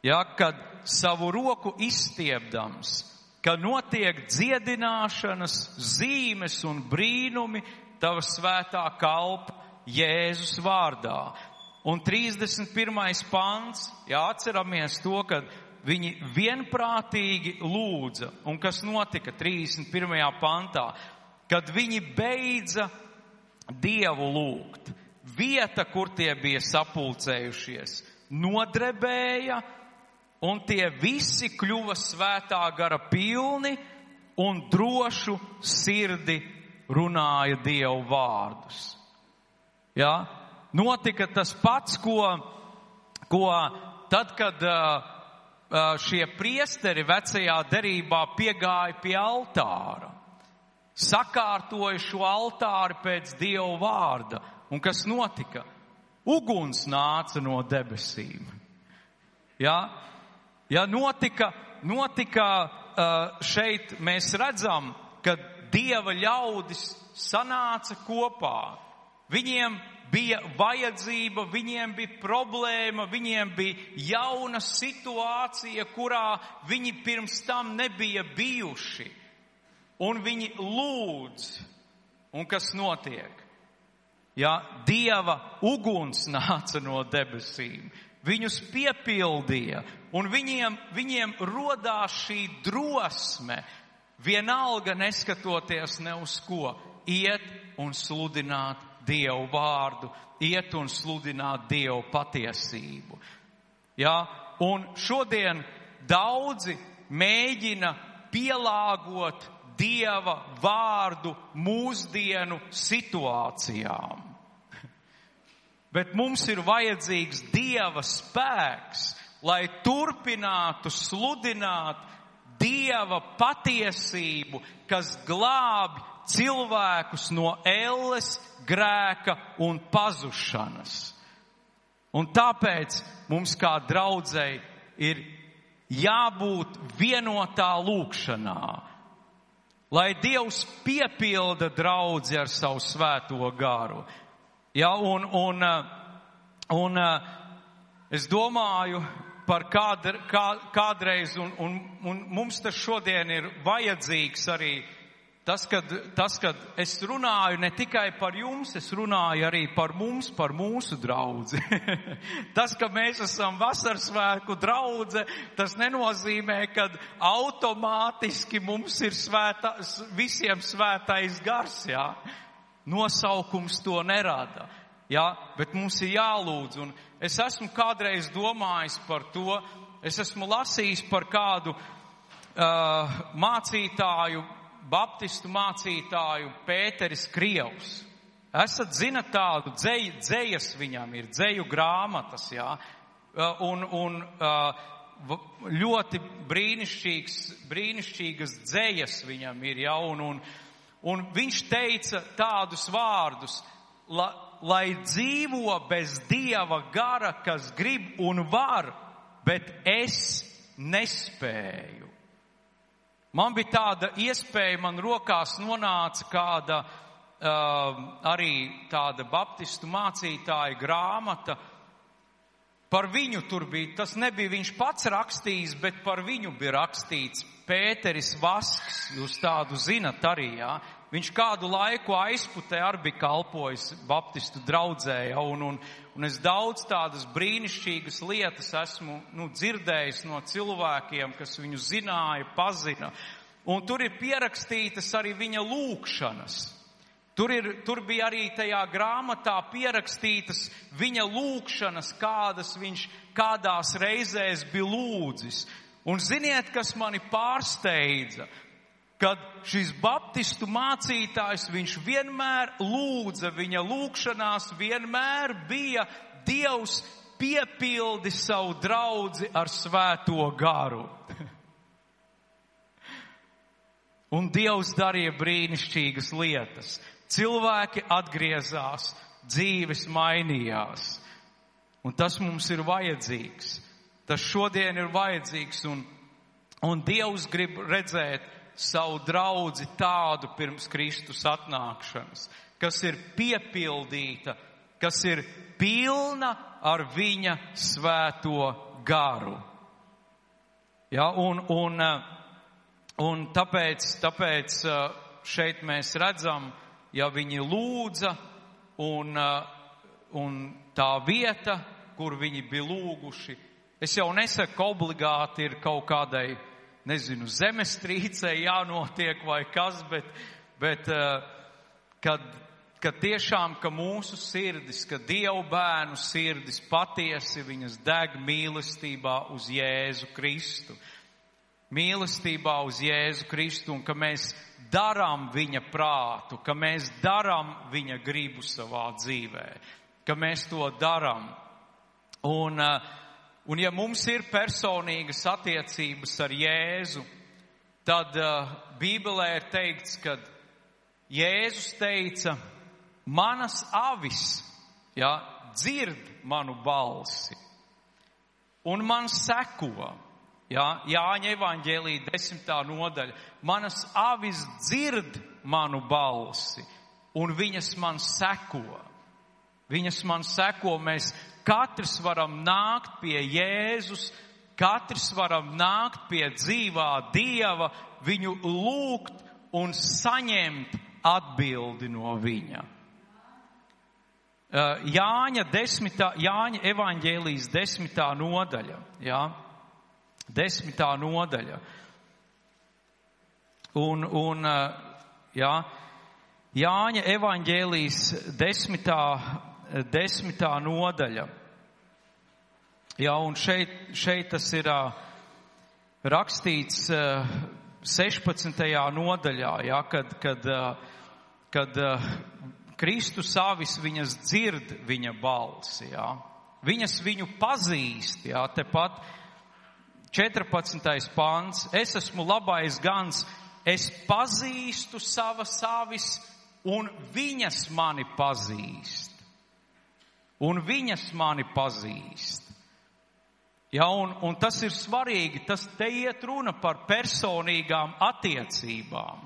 Ja, kad savu roku izstiepdams, ka notiek dziedināšanas, zīmes un brīnumi tava svētā kalpa Jēzus vārdā. Un 31. pants, jā, atceramies to, ka viņi vienprātīgi lūdza. Un kas notika 31. pantā? Kad viņi beidza Dievu lūgt, vieta, kur tie bija sapulcējušies, nodrebēja, un tie visi kļuva svētā gara pilni un drošu sirdi runāja Dievu vārdus. Ja? Notika tas pats, ko, ko tad, kad šie priesteri vecajā derībā piegāja pie altāra sakārtoja šo altāri pēc Dieva vārda. Un kas notika? Uguns nāca no debesīm. Ja, ja notika, notika šeit, mēs redzam, ka Dieva ļaudis sanāca kopā. Viņiem bija vajadzība, viņiem bija problēma, viņiem bija jauna situācija, kurā viņi pirms tam nebija bijuši un viņi lūdz. Un kas notiek? Ja Dieva uguns nāca no debesīm, viņus piepildīja, un viņiem, viņiem rodās šī drosme, vienalga neskatoties ne uz ko, iet un sludināt Dievu vārdu, iet un sludināt Dievu patiesību. Ja? Un šodien daudzi mēģina pielāgot Dieva vārdu mūsdienu situācijām. Bet mums ir vajadzīgs Dieva spēks, lai turpinātu sludināt Dieva patiesību, kas glābj cilvēkus no elles, grēka un pazušanas. Un tāpēc mums kā draudzēji ir jābūt vienotā lūkšanā lai Dievs piepilda draudzi ar savu svēto garu. Ja, un, un, un es domāju par kādre, kā, kādreiz, un, un, un mums tas šodien ir vajadzīgs arī Tas kad, tas, kad es runāju ne tikai par jums, es runāju arī par mums, par mūsu draudzi. tas, ka mēs esam vasarsvētku draudze, tas nenozīmē, ka automātiski mums ir svēta, visiem svētais gars, jā. Nosaukums to nerada, jā, bet mums ir jālūdz. Un es esmu kādreiz domājis par to, es esmu lasījis par kādu uh, mācītāju, baptistu mācītāju Pēteris Krievs. Esat zinat tādu dzēju, dzējas viņam ir, dzēju grāmatas, jā, uh, un, un uh, ļoti brīnišķīgs, brīnišķīgas dzējas viņam ir, jā, un, un, un viņš teica tādus vārdus, la, lai dzīvo bez Dieva gara, kas grib un var, bet es nespēju. Man bija tāda iespēja, man rokās nonāca kāda uh, arī tāda baptistu mācītāja grāmata. Par viņu tur bija, tas nebija viņš pats rakstījis, bet par viņu bija rakstīts Pēteris Vasks, jūs tādu zinat arī, jā. Viņš kādu laiku aizputē arī kalpojis Baptistu draudzē, ja, un, un, un es daudz tādas brīnišķīgas lietas esmu nu, dzirdējis no cilvēkiem, kas viņu zināja, pazina. Un tur ir pierakstītas arī viņa lūkšanas. Tur, ir, tur bija arī tajā grāmatā pierakstītas viņa lūkšanas, kādas viņš kādās reizēs bija lūdzis. Un ziniet, kas mani pārsteidza? Kad šis baptistu mācītājs, viņš vienmēr lūdza, viņa lūkšanās vienmēr bija Dievs piepildi savu draudzi ar svēto garu. Un Dievs darīja brīnišķīgas lietas. Cilvēki atgriezās, dzīves mainījās. Un tas mums ir vajadzīgs. Tas šodien ir vajadzīgs un, un Dievs grib redzēt savu draudzi tādu pirms Kristus atnākšanas, kas ir piepildīta, kas ir pilna ar viņa svēto garu. Ja, un, un, un tāpēc, tāpēc šeit mēs redzam, ja viņi lūdza un, un tā vieta, kur viņi bija lūguši, Es jau nesaku, obligāti ir kaut kādai, nezinu, zemestrīcei jānotiek vai kas, bet, bet uh, kad, kad tiešām, ka mūsu sirdis, ka Dievu bērnu sirdis patiesi viņas deg mīlestībā uz Jēzu Kristu. Mīlestībā uz Jēzu Kristu un ka mēs darām viņa prātu, ka mēs darām viņa gribu savā dzīvē, ka mēs to darām. Un, uh, un ja mums ir personīgas attiecības ar Jēzu, tad uh, Bībelē ir teikts, ka Jēzus teica, manas avis, ja, dzird manu balsi un man seko. Ja, Jāņa evaņģēlī desmitā nodaļa. Manas avis dzird manu balsi un viņas man seko. Viņas man seko, mēs katrs varam nākt pie Jēzus, katrs varam nākt pie dzīvā Dieva, viņu lūgt un saņemt atbildi no viņa. Uh, Jāņa, desmitā, Jāņa evaņģēlijas desmitā nodaļa, jā, desmitā nodaļa. Un, un uh, jā, Jāņa evaņģēlijas desmitā, desmitā nodaļa. Jā, un šeit, šeit tas ir rakstīts 16. nodaļā, jā, kad, kad kad Kristus savis viņas dzird viņa balsi, jā. Viņas viņu pazīst, jā, tepat 14. pāns. Es esmu labais gans, es pazīstu savas savis, un viņas mani pazīst. Un viņas mani pazīst. Ja, un, un tas ir svarīgi, tas te iet runa par personīgām attiecībām.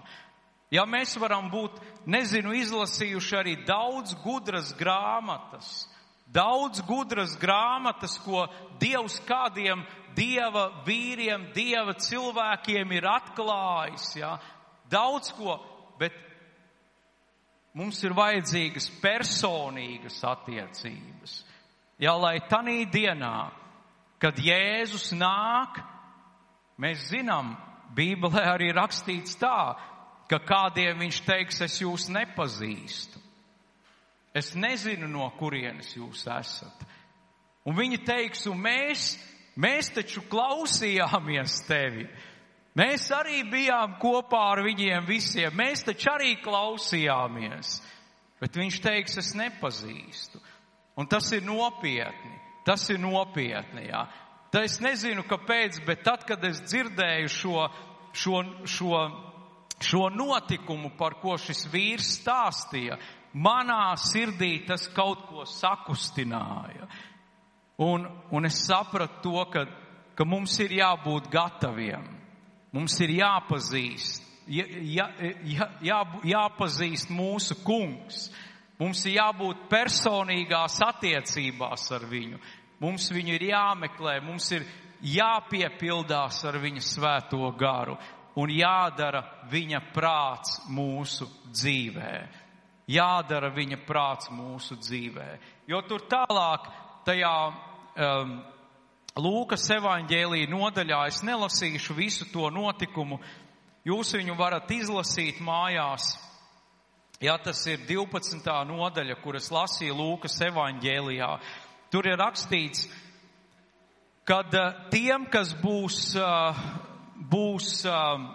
Ja mēs varam būt, nezinu, izlasījuši arī daudz gudras grāmatas, daudz gudras grāmatas, ko Dievs kādiem Dieva vīriem, Dieva cilvēkiem ir atklājis, ja? daudz ko, bet mums ir vajadzīgas personīgas attiecības. Ja, lai tanī dienā, kad Jēzus nāk, mēs zinām, Bībelē arī rakstīts tā, ka kādiem viņš teiks, es jūs nepazīstu. Es nezinu, no kurienes jūs esat. Un viņi teiks, un mēs, mēs taču klausījāmies tevi. Mēs arī bijām kopā ar viņiem visiem, mēs taču arī klausījāmies. Bet viņš teiks, es nepazīstu. Un tas ir nopietni. Tas ir nopietni, jā. Tā es nezinu, kāpēc, bet tad, kad es dzirdēju šo, šo, šo šo notikumu, par ko šis vīrs stāstīja, manā sirdī tas kaut ko sakustināja. Un, un es sapratu to, ka, ka mums ir jābūt gataviem, mums ir jāpazīst, jā, jā, jā, jā, jāpazīst mūsu kungs, mums ir jābūt personīgās attiecībās ar viņu, mums viņu ir jāmeklē, mums ir jāpiepildās ar viņa svēto garu un jādara viņa prāts mūsu dzīvē. Jādara viņa prāts mūsu dzīvē. Jo tur tālāk tajā um, Lūkas evaņģēlī nodaļā es nelasīšu visu to notikumu. Jūs viņu varat izlasīt mājās. Ja tas ir 12. nodaļa, kuras lasīja Lūkas evaņģēlijā, tur ir rakstīts, kad uh, tiem, kas būs uh, būs um,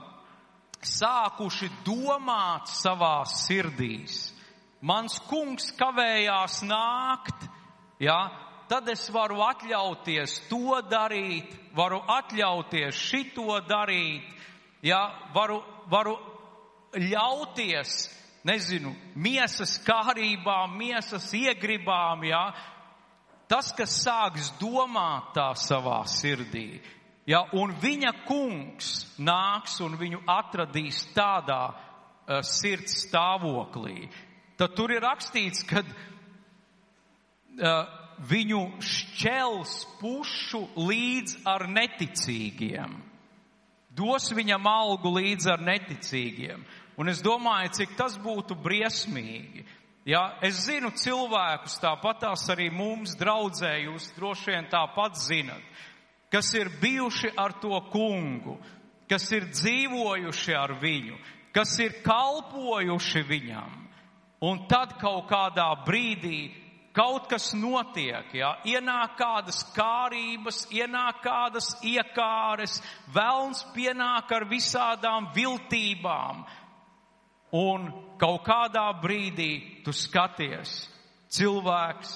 sākuši domāt savā sirdīs. Mans kungs kavējās nākt, ja, tad es varu atļauties to darīt, varu atļauties šito darīt, ja, varu, varu ļauties, nezinu, miesas kārībām, miesas iegribām, ja, tas, kas sāks domāt tā savā sirdī, Ja, un viņa kungs nāks un viņu atradīs tādā uh, sirds stāvoklī, tad tur ir rakstīts, ka uh, viņu šķels pušu līdz ar neticīgiem. Dos viņam algu līdz ar neticīgiem. Un es domāju, cik tas būtu briesmīgi. Ja, es zinu cilvēkus, tāpatās arī mums draudzē, jūs droši vien tāpat zinat kas ir bijuši ar to kungu, kas ir dzīvojuši ar viņu, kas ir kalpojuši viņam. Un tad kaut kādā brīdī kaut kas notiek, ja, ienāk kādas kārības, ienāk kādas iekāres, velns pienāk ar visādām viltībām. Un kaut kādā brīdī tu skaties, cilvēks,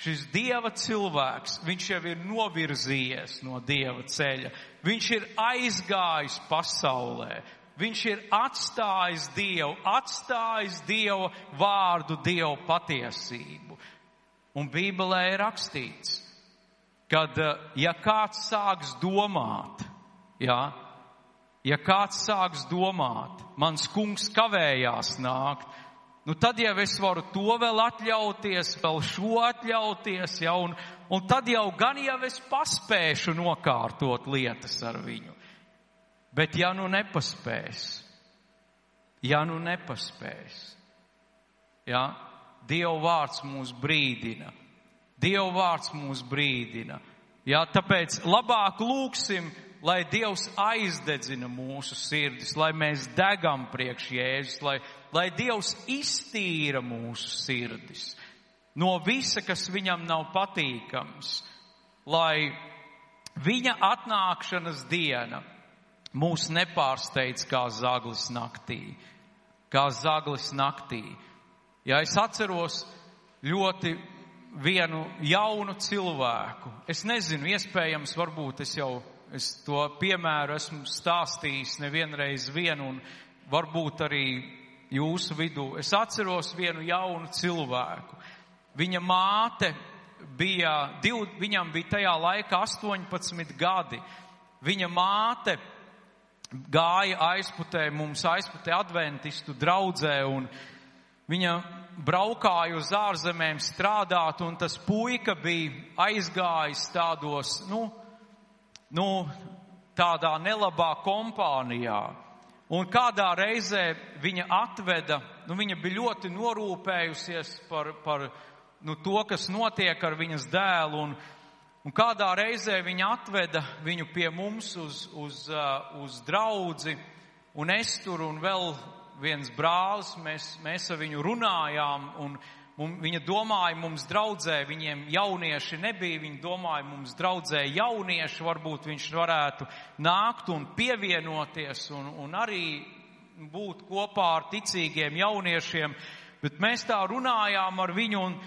šis dieva cilvēks, viņš jau ir novirzījies no dieva ceļa, viņš ir aizgājis pasaulē, viņš ir atstājis dievu, atstājis dievu vārdu, dievu patiesību. Un Bībelē ir rakstīts, kad eh, ja kāds sāks domāt, jā, ja kāds sāks domāt, mans kungs kavējās nākt, nu tad jau es varu to vēl atļauties, vēl šo atļauties, ja, un, un tad jau gan jau es paspēšu nokārtot lietas ar viņu. Bet ja nu nepaspēs, ja nu nepaspēs, ja, Dieva vārds mūs brīdina. Dieva vārds mūs brīdina. Jā, tāpēc labāk lūksim, lai Dievs aizdedzina mūsu sirdis, lai mēs degam priekš Jēzus, lai, lai Dievs iztīra mūsu sirdis no visa, kas viņam nav patīkams, lai viņa atnākšanas diena mūs nepārsteidz kā zaglis naktī, kā zaglis naktī. Ja es atceros ļoti vienu jaunu cilvēku, es nezinu, iespējams, varbūt es jau es to piemēru esmu stāstījis nevienreiz vienu un varbūt arī jūsu vidū. Es atceros vienu jaunu cilvēku. Viņa māte bija, div, viņam bija tajā laikā 18 gadi. Viņa māte gāja aizputē, mums aizputē adventistu draudzē un Viņa braukāja uz ārzemēm strādāt, un tas puika bija aizgājis tādos, nu, nu, tādā nelabā kompānijā. Un kādā reizē viņa atveda, nu, viņa bija ļoti norūpējusies par, par nu, to, kas notiek ar viņas dēlu, un, un kādā reizē viņa atveda viņu pie mums uz, uz, uh, uz draudzi, un es tur un vēl viens brālis, mēs, mēs ar viņu runājām, un, un viņa domāja mums draudzē, viņiem jaunieši nebija, viņa domāja mums draudzē jaunieši, varbūt viņš varētu nākt un pievienoties un, un arī būt kopā ar ticīgiem jauniešiem, bet mēs tā runājām ar viņu un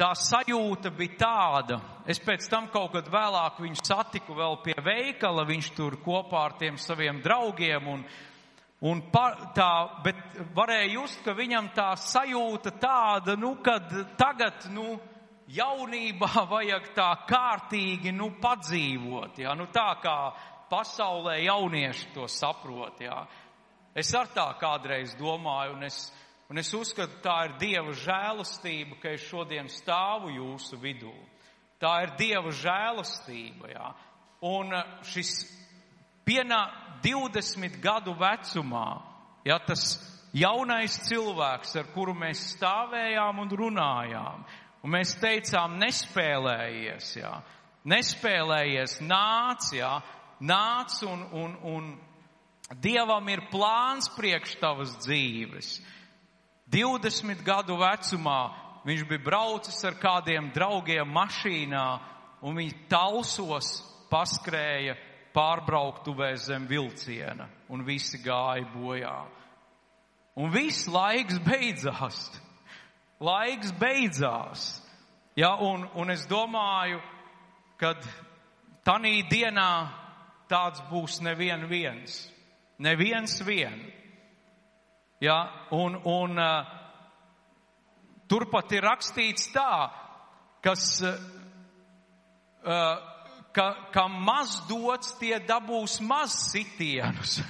tā sajūta bija tāda. Es pēc tam kaut kad vēlāk viņu satiku vēl pie veikala, viņš tur kopā ar tiem saviem draugiem un, Un par, tā, bet varēja just, ka viņam tā sajūta tāda, nu, kad tagad, nu, jaunībā vajag tā kārtīgi, nu, padzīvot, jā, nu, tā kā pasaulē jaunieši to saprot, jā. Es ar tā kādreiz domāju, un es, un es uzskatu, tā ir Dieva žēlastība, ka es šodien stāvu jūsu vidū. Tā ir Dieva žēlastība, jā. Un šis pienā, 20 gadu vecumā, ja tas jaunais cilvēks, ar kuru mēs stāvējām un runājām, un mēs teicām, nespēlējies, jā, nespēlējies, nāc, jā, nāc un, un, un Dievam ir plāns priekš tavas dzīves. 20 gadu vecumā viņš bija braucis ar kādiem draugiem mašīnā, un viņi talsos paskrēja pārbrauktuvē zem vilciena, un visi gāja bojā. Un viss laiks beidzās. Laiks beidzās. Ja, un, un es domāju, kad tanī dienā tāds būs nevien viens. Neviens vien. Ja, un, un uh, turpat ir rakstīts tā, kas uh, ka, kam maz dots, tie dabūs maz sitienus.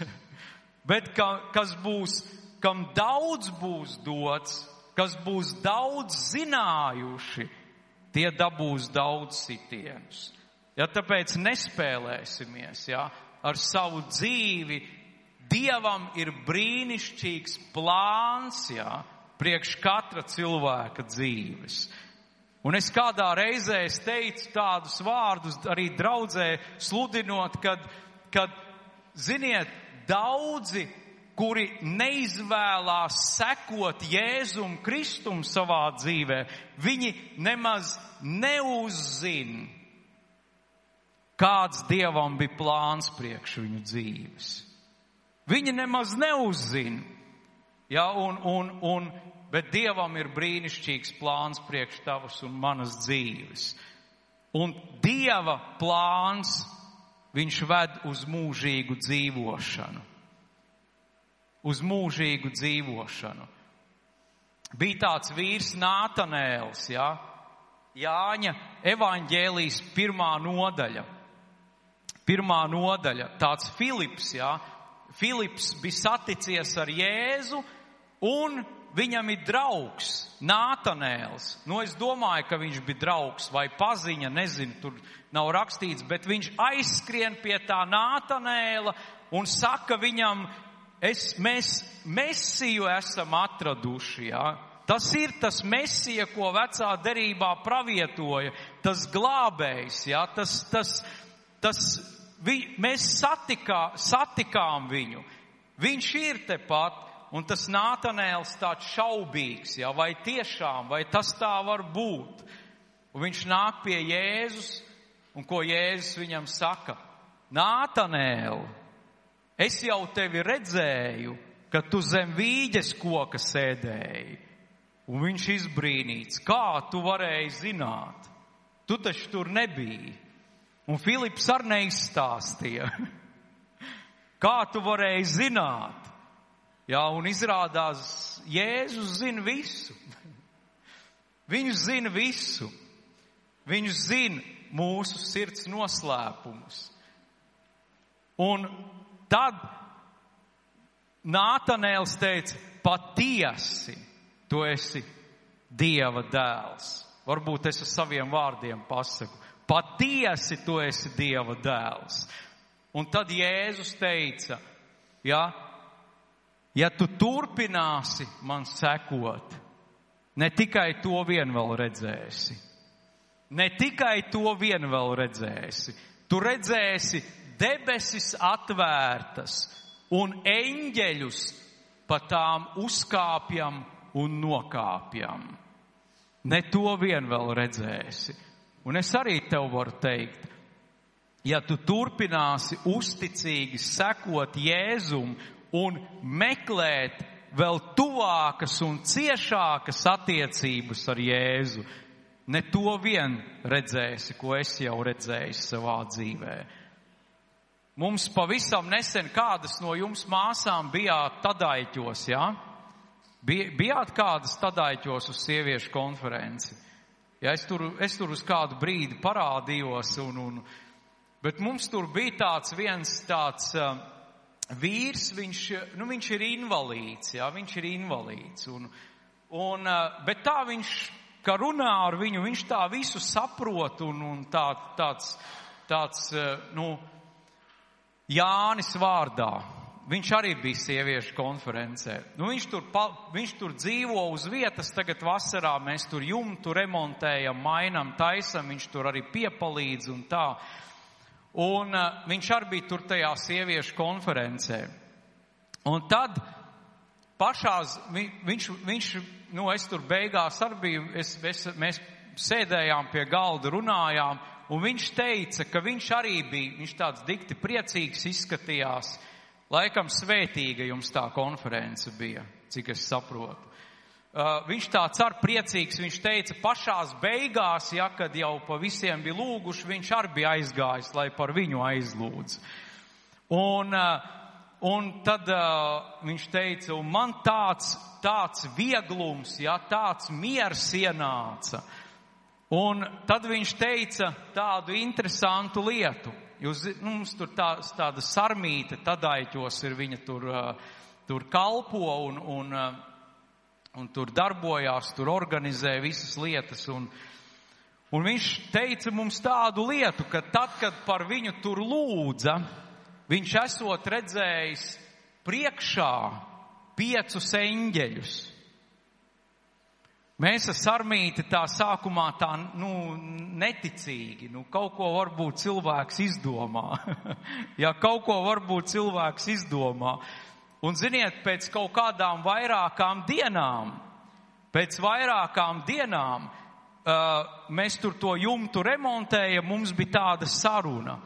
Bet ka, kas būs, kam daudz būs dots, kas būs daudz zinājuši, tie dabūs daudz sitienus. Ja tāpēc nespēlēsimies, ja, ar savu dzīvi. Dievam ir brīnišķīgs plāns, ja, priekš katra cilvēka dzīves. Un es kādā reizē es teicu tādus vārdus arī draudzē sludinot, kad, kad ziniet, daudzi, kuri neizvēlās sekot Jēzum Kristum savā dzīvē, viņi nemaz neuzzina, kāds Dievam bija plāns priekš viņu dzīves. Viņi nemaz neuzzina. Ja, un, un, un bet Dievam ir brīnišķīgs plāns priekš tavas un manas dzīves. Un Dieva plāns, viņš ved uz mūžīgu dzīvošanu. Uz mūžīgu dzīvošanu. Bija tāds vīrs Nātanēls, jā, Jāņa evaņģēlijas pirmā nodaļa. Pirmā nodaļa, tāds Filips, jā, Filips bija saticies ar Jēzu un viņam ir draugs, Nātanēls. Nu, es domāju, ka viņš bija draugs vai paziņa, nezinu, tur nav rakstīts, bet viņš aizskrien pie tā Nātanēla un saka viņam, es, mēs mesiju esam atraduši, jā. Tas ir tas mesija, ko vecā derībā pravietoja, tas glābējs, jā, tas, tas, tas, vi, mēs satikā, satikām viņu. Viņš ir tepat, un tas Nātanēls tāds šaubīgs, ja, vai tiešām, vai tas tā var būt. Un viņš nāk pie Jēzus, un ko Jēzus viņam saka? Nātanēl, es jau tevi redzēju, ka tu zem vīģes koka sēdēji. Un viņš izbrīnīts, kā tu varēji zināt? Tu taču tur nebija. Un Filips ar neizstāstīja. kā tu varēji zināt? Jā, un izrādās, Jēzus zina visu. Viņš zina visu. Viņš zina mūsu sirds noslēpumus. Un tad Nātanēls teica, patiesi, tu esi Dieva dēls. Varbūt es ar saviem vārdiem pasaku, patiesi tu esi Dieva dēls. Un tad Jēzus teica, jā, Ja tu turpināsi man sekot, ne tikai to vien vēl redzēsi, ne tikai to vien vēl redzēsi, tu redzēsi debesis atvērtas un eņģeļus pa tām uzkāpjam un nokāpjam. Ne to vien vēl redzēsi. Un es arī tev varu teikt, ja tu turpināsi uzticīgi sekot Jēzum un meklēt vēl tuvākas un ciešākas attiecības ar Jēzu. Ne to vien redzēsi, ko es jau redzēju savā dzīvē. Mums pavisam nesen kādas no jums māsām bijāt tadaiķos, jā? Ja? Bijāt kādas tadaiķos uz sieviešu konferenci? Ja es tur, es tur uz kādu brīdi parādījos, un, un, bet mums tur bija tāds viens tāds uh, vīrs, viņš, nu, viņš ir invalīds, jā, viņš ir invalīds. Un, un, bet tā viņš, kā runā ar viņu, viņš tā visu saprot un, un tā, tāds, tāds, nu, Jānis vārdā. Viņš arī bija sieviešu konferencē. Nu, viņš, tur, pa, viņš tur dzīvo uz vietas, tagad vasarā mēs tur jumtu remontējam, mainam, taisam, viņš tur arī piepalīdz un tā. Uh, Un uh, viņš arī bija tur tajā sieviešu konferencē. Un tad pašās, vi, viņš, viņš, nu es tur beigās arī biju, es, es, mēs sēdējām pie galda, runājām, un viņš teica, ka viņš arī bija, viņš tāds dikti priecīgs izskatījās, laikam svētīga jums tā konference bija, cik es saprotu. Uh, viņš tāds ar priecīgs, viņš teica, pašās beigās, ja, kad jau pa visiem bija lūguši, viņš arī bija aizgājis, lai par viņu aizlūdz. Un, uh, un tad uh, viņš teica, un man tāds, tāds vieglums, ja, tāds miers ienāca. Un tad viņš teica tādu interesantu lietu. Jūs, nu, mums tur tā, tāda sarmīte, tadaiķos ir viņa tur, uh, tur kalpo un, un uh, un tur darbojās, tur organizē visas lietas. Un, un viņš teica mums tādu lietu, ka tad, kad par viņu tur lūdza, viņš esot redzējis priekšā piecus eņģeļus. Mēs ar sarmīti tā sākumā tā, nu, neticīgi, nu, kaut ko varbūt cilvēks izdomā. ja kaut ko varbūt cilvēks izdomā. Un ziniet, pēc kaut kādām vairākām dienām, pēc vairākām dienām, uh, mēs tur to jumtu remontējam, mums bija tāda saruna.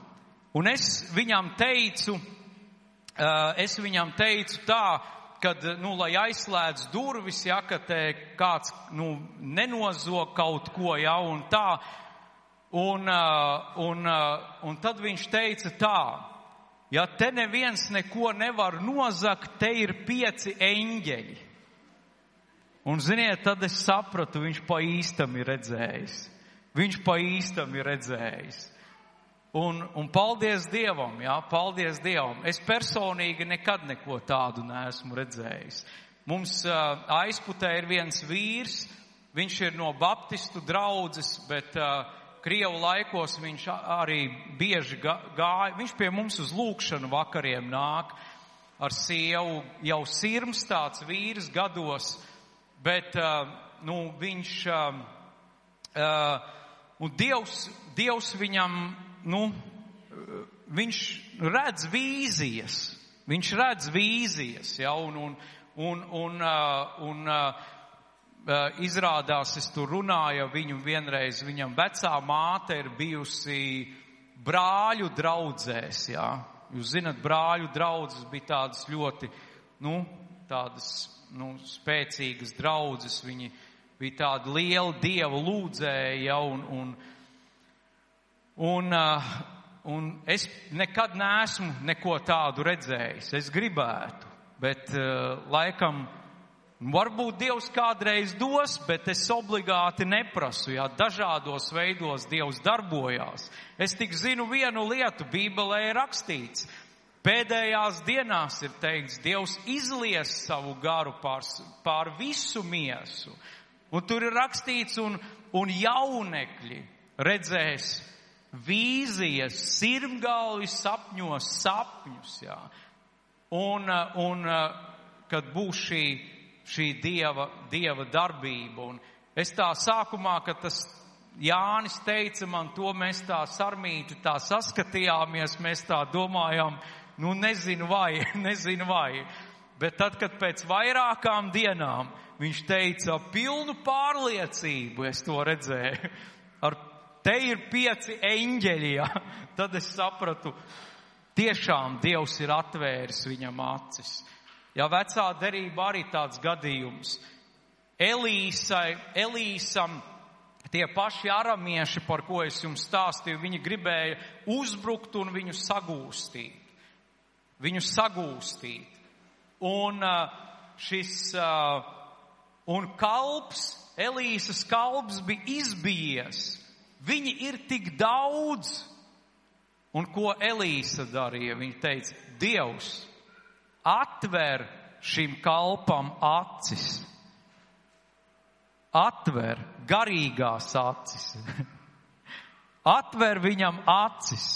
Un es viņam teicu, uh, es viņam teicu tā, kad, nu, lai aizslēdz durvis, ja, ka te kāds, nu, nenozog kaut ko, ja, un tā. Un, uh, un, uh, un tad viņš teica tā, ja te neviens neko nevar nozagt, te ir pieci eņģeļi. Un ziniet, tad es sapratu, viņš pa īstam ir redzējis. Viņš pa īstam ir redzējis. Un, un paldies Dievam, jā, paldies Dievam. Es personīgi nekad neko tādu neesmu redzējis. Mums uh, aizputē ir viens vīrs, viņš ir no baptistu draudzes, bet uh, Krievu laikos viņš arī bieži gāja. Viņš pie mums uz lūkšanu vakariem nāk ar sievu, jau sirms tāds vīrs gados, bet nu, viņš, un Dievs, Dievs viņam nu, viņš redz vīzijas, viņš redz vīzijas, ja, un, un, un, un, un uh, izrādās, es tur runāju viņu vienreiz, viņam vecā māte ir bijusi brāļu draudzēs, jā. Jūs zinat, brāļu draudzes bija tādas ļoti, nu, tādas, nu, spēcīgas draudzes, viņi bija tādi lieli dievu lūdzēji, ja, un, un, Un, uh, un es nekad neesmu neko tādu redzējis. Es gribētu, bet uh, laikam varbūt Dievs kādreiz dos, bet es obligāti neprasu, jā, dažādos veidos Dievs darbojās. Es tik zinu vienu lietu, Bībelē ir rakstīts. Pēdējās dienās ir teikts, Dievs izlies savu garu pār, pār visu miesu. Un tur ir rakstīts, un, un jaunekļi redzēs vīzijas, sirmgalvi sapņos sapņus, jā. Un, uh, un uh, kad būs šī, šī dieva, dieva darbība. Un es tā sākumā, kad tas Jānis teica man to, mēs tā sarmīti tā saskatījāmies, mēs tā domājām, nu nezinu vai, nezinu vai. Bet tad, kad pēc vairākām dienām viņš teica pilnu pārliecību, es to redzēju, ar te ir pieci eņģeļi, ja? tad es sapratu, tiešām Dievs ir atvēris viņam acis. Ja vecā derība arī tāds gadījums. Elīsai, Elīsam, tie paši aramieši, par ko es jums stāstīju, viņi gribēja uzbrukt un viņu sagūstīt. Viņu sagūstīt. Un šis, un kalps, Elīsas kalps bija izbijies Viņi ir tik daudz. Un ko Elīsa darīja? Viņa teica, Dievs, atver šim kalpam acis. Atver garīgās acis. atver viņam acis.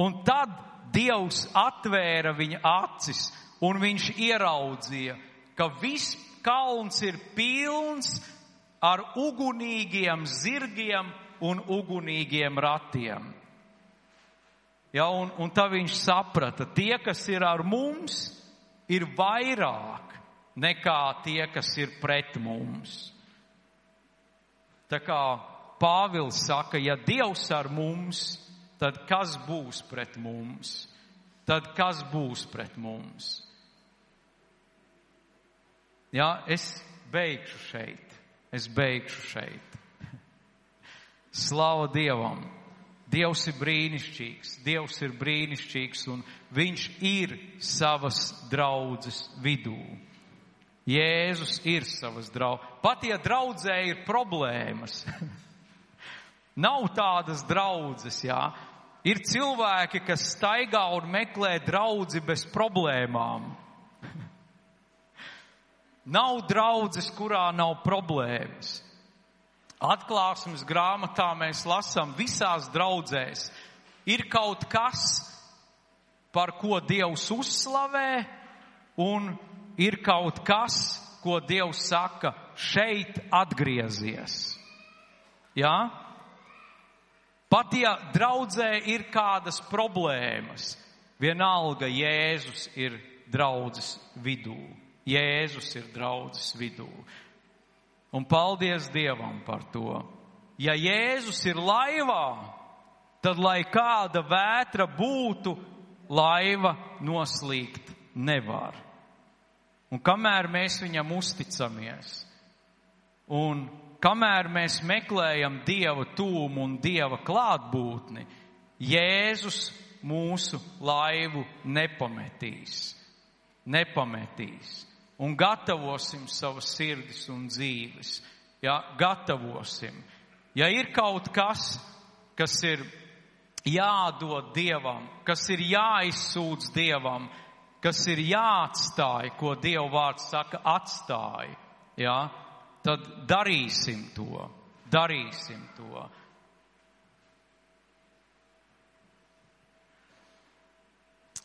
Un tad Dievs atvēra viņa acis un viņš ieraudzīja, ka viss kalns ir pilns ar ugunīgiem zirgiem un ugunīgiem ratiem. Ja, un, un tā viņš saprata, tie, kas ir ar mums, ir vairāk nekā tie, kas ir pret mums. Tā kā Pāvils saka, ja Dievs ar mums, tad kas būs pret mums? Tad kas būs pret mums? Jā, es beigšu šeit. Es beigšu šeit. Slava Dievam! Dievs ir brīnišķīgs, Dievs ir brīnišķīgs un Viņš ir savas draudzes vidū. Jēzus ir savas draudzes. Pat ja draudzē ir problēmas, nav tādas draudzes, jā. Ir cilvēki, kas staigā un meklē draudzi bez problēmām. nav draudzes, kurā nav problēmas. Atklāsmes grāmatā mēs lasām visās draudzēs. Ir kaut kas, par ko Dievs uzslavē, un ir kaut kas, ko Dievs saka, šeit atgriezies. Jā? Pat ja draudzē ir kādas problēmas, vienalga Jēzus ir draudzes vidū. Jēzus ir draudzes vidū. Un paldies Dievam par to. Ja Jēzus ir laivā, tad lai kāda vētra būtu, laiva noslīgt nevar. Un kamēr mēs viņam uzticamies, un kamēr mēs meklējam Dieva tūmu un Dieva klātbūtni, Jēzus mūsu laivu nepametīs. Nepametīs. Un gatavosim savas sirdis un dzīves. Ja, gatavosim. Ja ir kaut kas, kas ir jādod Dievam, kas ir jāizsūdz Dievam, kas ir jāatstāj, ko Dieva vārds saka, atstāj, ja, tad darīsim to, darīsim to.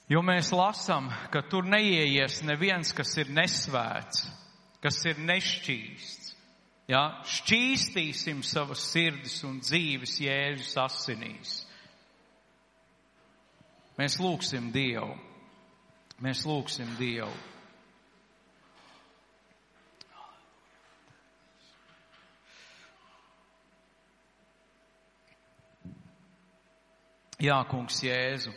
Jo mēs lasām, ka tur neieies neviens, kas ir nesvēts, kas ir nešķīsts. Ja? Šķīstīsim savas sirdis un dzīves Jēzus asinīs. Mēs lūgsim Dievu. Mēs lūgsim Dievu. Jā, kungs, Jēzu.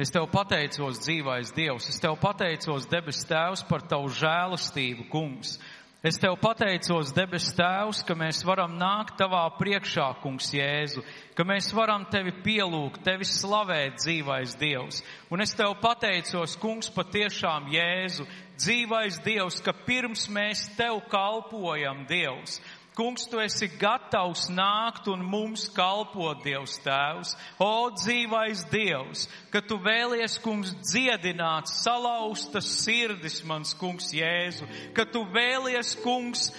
Es tev pateicos, dzīvais Dievs, es tev pateicos, debes Tēvs, par tavu žēlastību, kungs. Es tev pateicos, debes Tēvs, ka mēs varam nākt tavā priekšā, kungs Jēzu, ka mēs varam tevi pielūgt, tevi slavēt, dzīvais Dievs. Un es tev pateicos, kungs, patiešām Jēzu, dzīvais Dievs, ka pirms mēs tev kalpojam, Dievs, Kungs, tu esi gatavs nākt un mums kalpot, Dievs Tēvs. O, dzīvais Dievs, ka tu vēlies, kungs, dziedināt salauztas sirdis, mans kungs Jēzu, ka tu vēlies, kungs,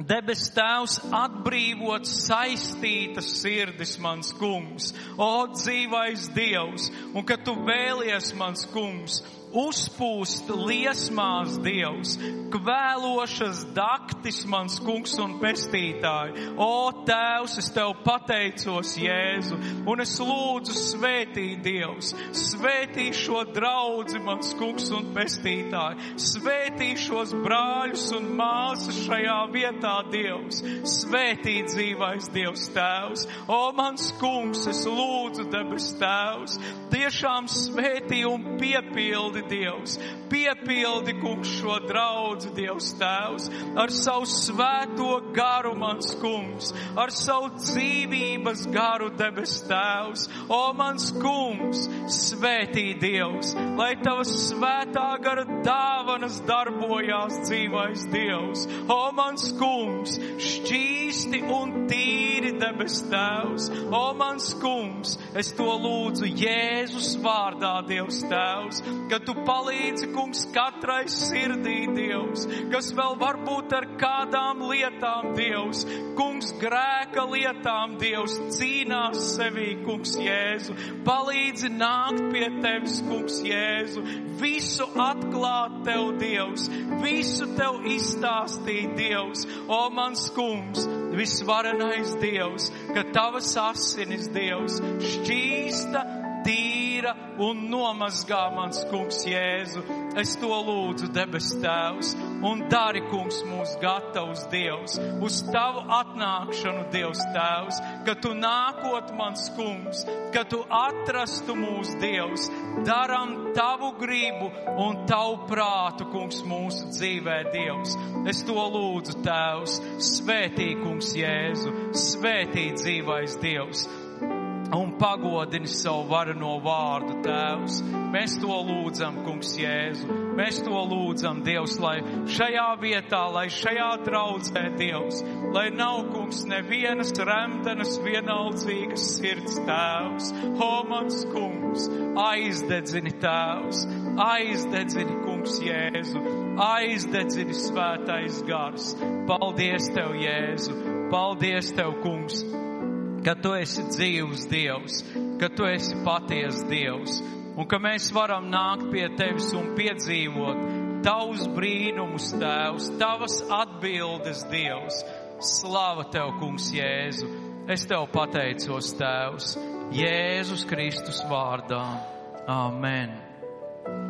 Debes Tēvs atbrīvot saistītas sirdis, mans kungs, o dzīvais Dievs, un ka tu vēlies, mans kungs, uzpūst liesmās Dievs, kvēlošas daktis mans kungs un pestītāji. O Tēvs, es Tev pateicos, Jēzu, un es lūdzu svētī Dievs, svētī šo draudzi mans kungs un pestītāji, svētī šos brāļus un māsas šajā vietā Dievs, svētī dzīvais Dievs Tēvs. O mans kungs, es lūdzu debes Tēvs, tiešām svētī un piepildi piepildi, Dievs, piepildi, kungs, šo draudzi, Dievs, Tēvs, ar savu svēto garu, mans kungs, ar savu dzīvības garu, debes Tēvs, o mans kungs, svētī Dievs, lai tavas svētā gara dāvanas darbojās dzīvais Dievs, o mans kungs, šķīsti un tīri debes Tēvs, o mans kungs, es to lūdzu Jēzus vārdā, Dievs Tēvs, ka tu palīdzi, kungs, katrai sirdī, Dievs, kas vēl varbūt ar kādām lietām, Dievs, kungs, grēka lietām, Dievs, cīnās sevī, kungs, Jēzu, palīdzi nākt pie tevis, kungs, Jēzu, visu atklāt tev, Dievs, visu tev izstāstīt, Dievs, o mans kungs, visvarenais Dievs, ka tavas asinis, Dievs, šķīsta, tīra un nomazgā mans kungs Jēzu. Es to lūdzu, debes Tēvs, un dari, kungs, mūs gatavs Dievs, uz tavu atnākšanu, Dievs Tēvs, ka tu nākot mans kungs, ka tu atrastu mūs Dievs, daram tavu gribu un tavu prātu, kungs, mūsu dzīvē, Dievs. Es to lūdzu, Tēvs, svētī, kungs Jēzu, svētī dzīvais Dievs un pagodini savu varano vārdu, Tēvs. Mēs to lūdzam, Kungs Jēzu. Mēs to lūdzam, Dievs, lai šajā vietā, lai šajā draudzē, Dievs, lai nav, Kungs, nevienas remtenas vienaldzīgas sirds, Tēvs. O, mans Kungs, aizdedzini, Tēvs, aizdedzini, Kungs Jēzu, aizdedzini svētais gars. Paldies Tev, Jēzu! Paldies Tev, Kungs! ka tu esi dzīves Dievs, ka tu esi patiesa Dievs, un ka mēs varam nākt pie tevis un piedzīvot tavus brīnumus, Tēvs, tavas atbildes Dievs. Slava tev, Kungs, Jēzu! Es tev pateicos, Tēvs, Jēzus Kristus vārdā. Amen!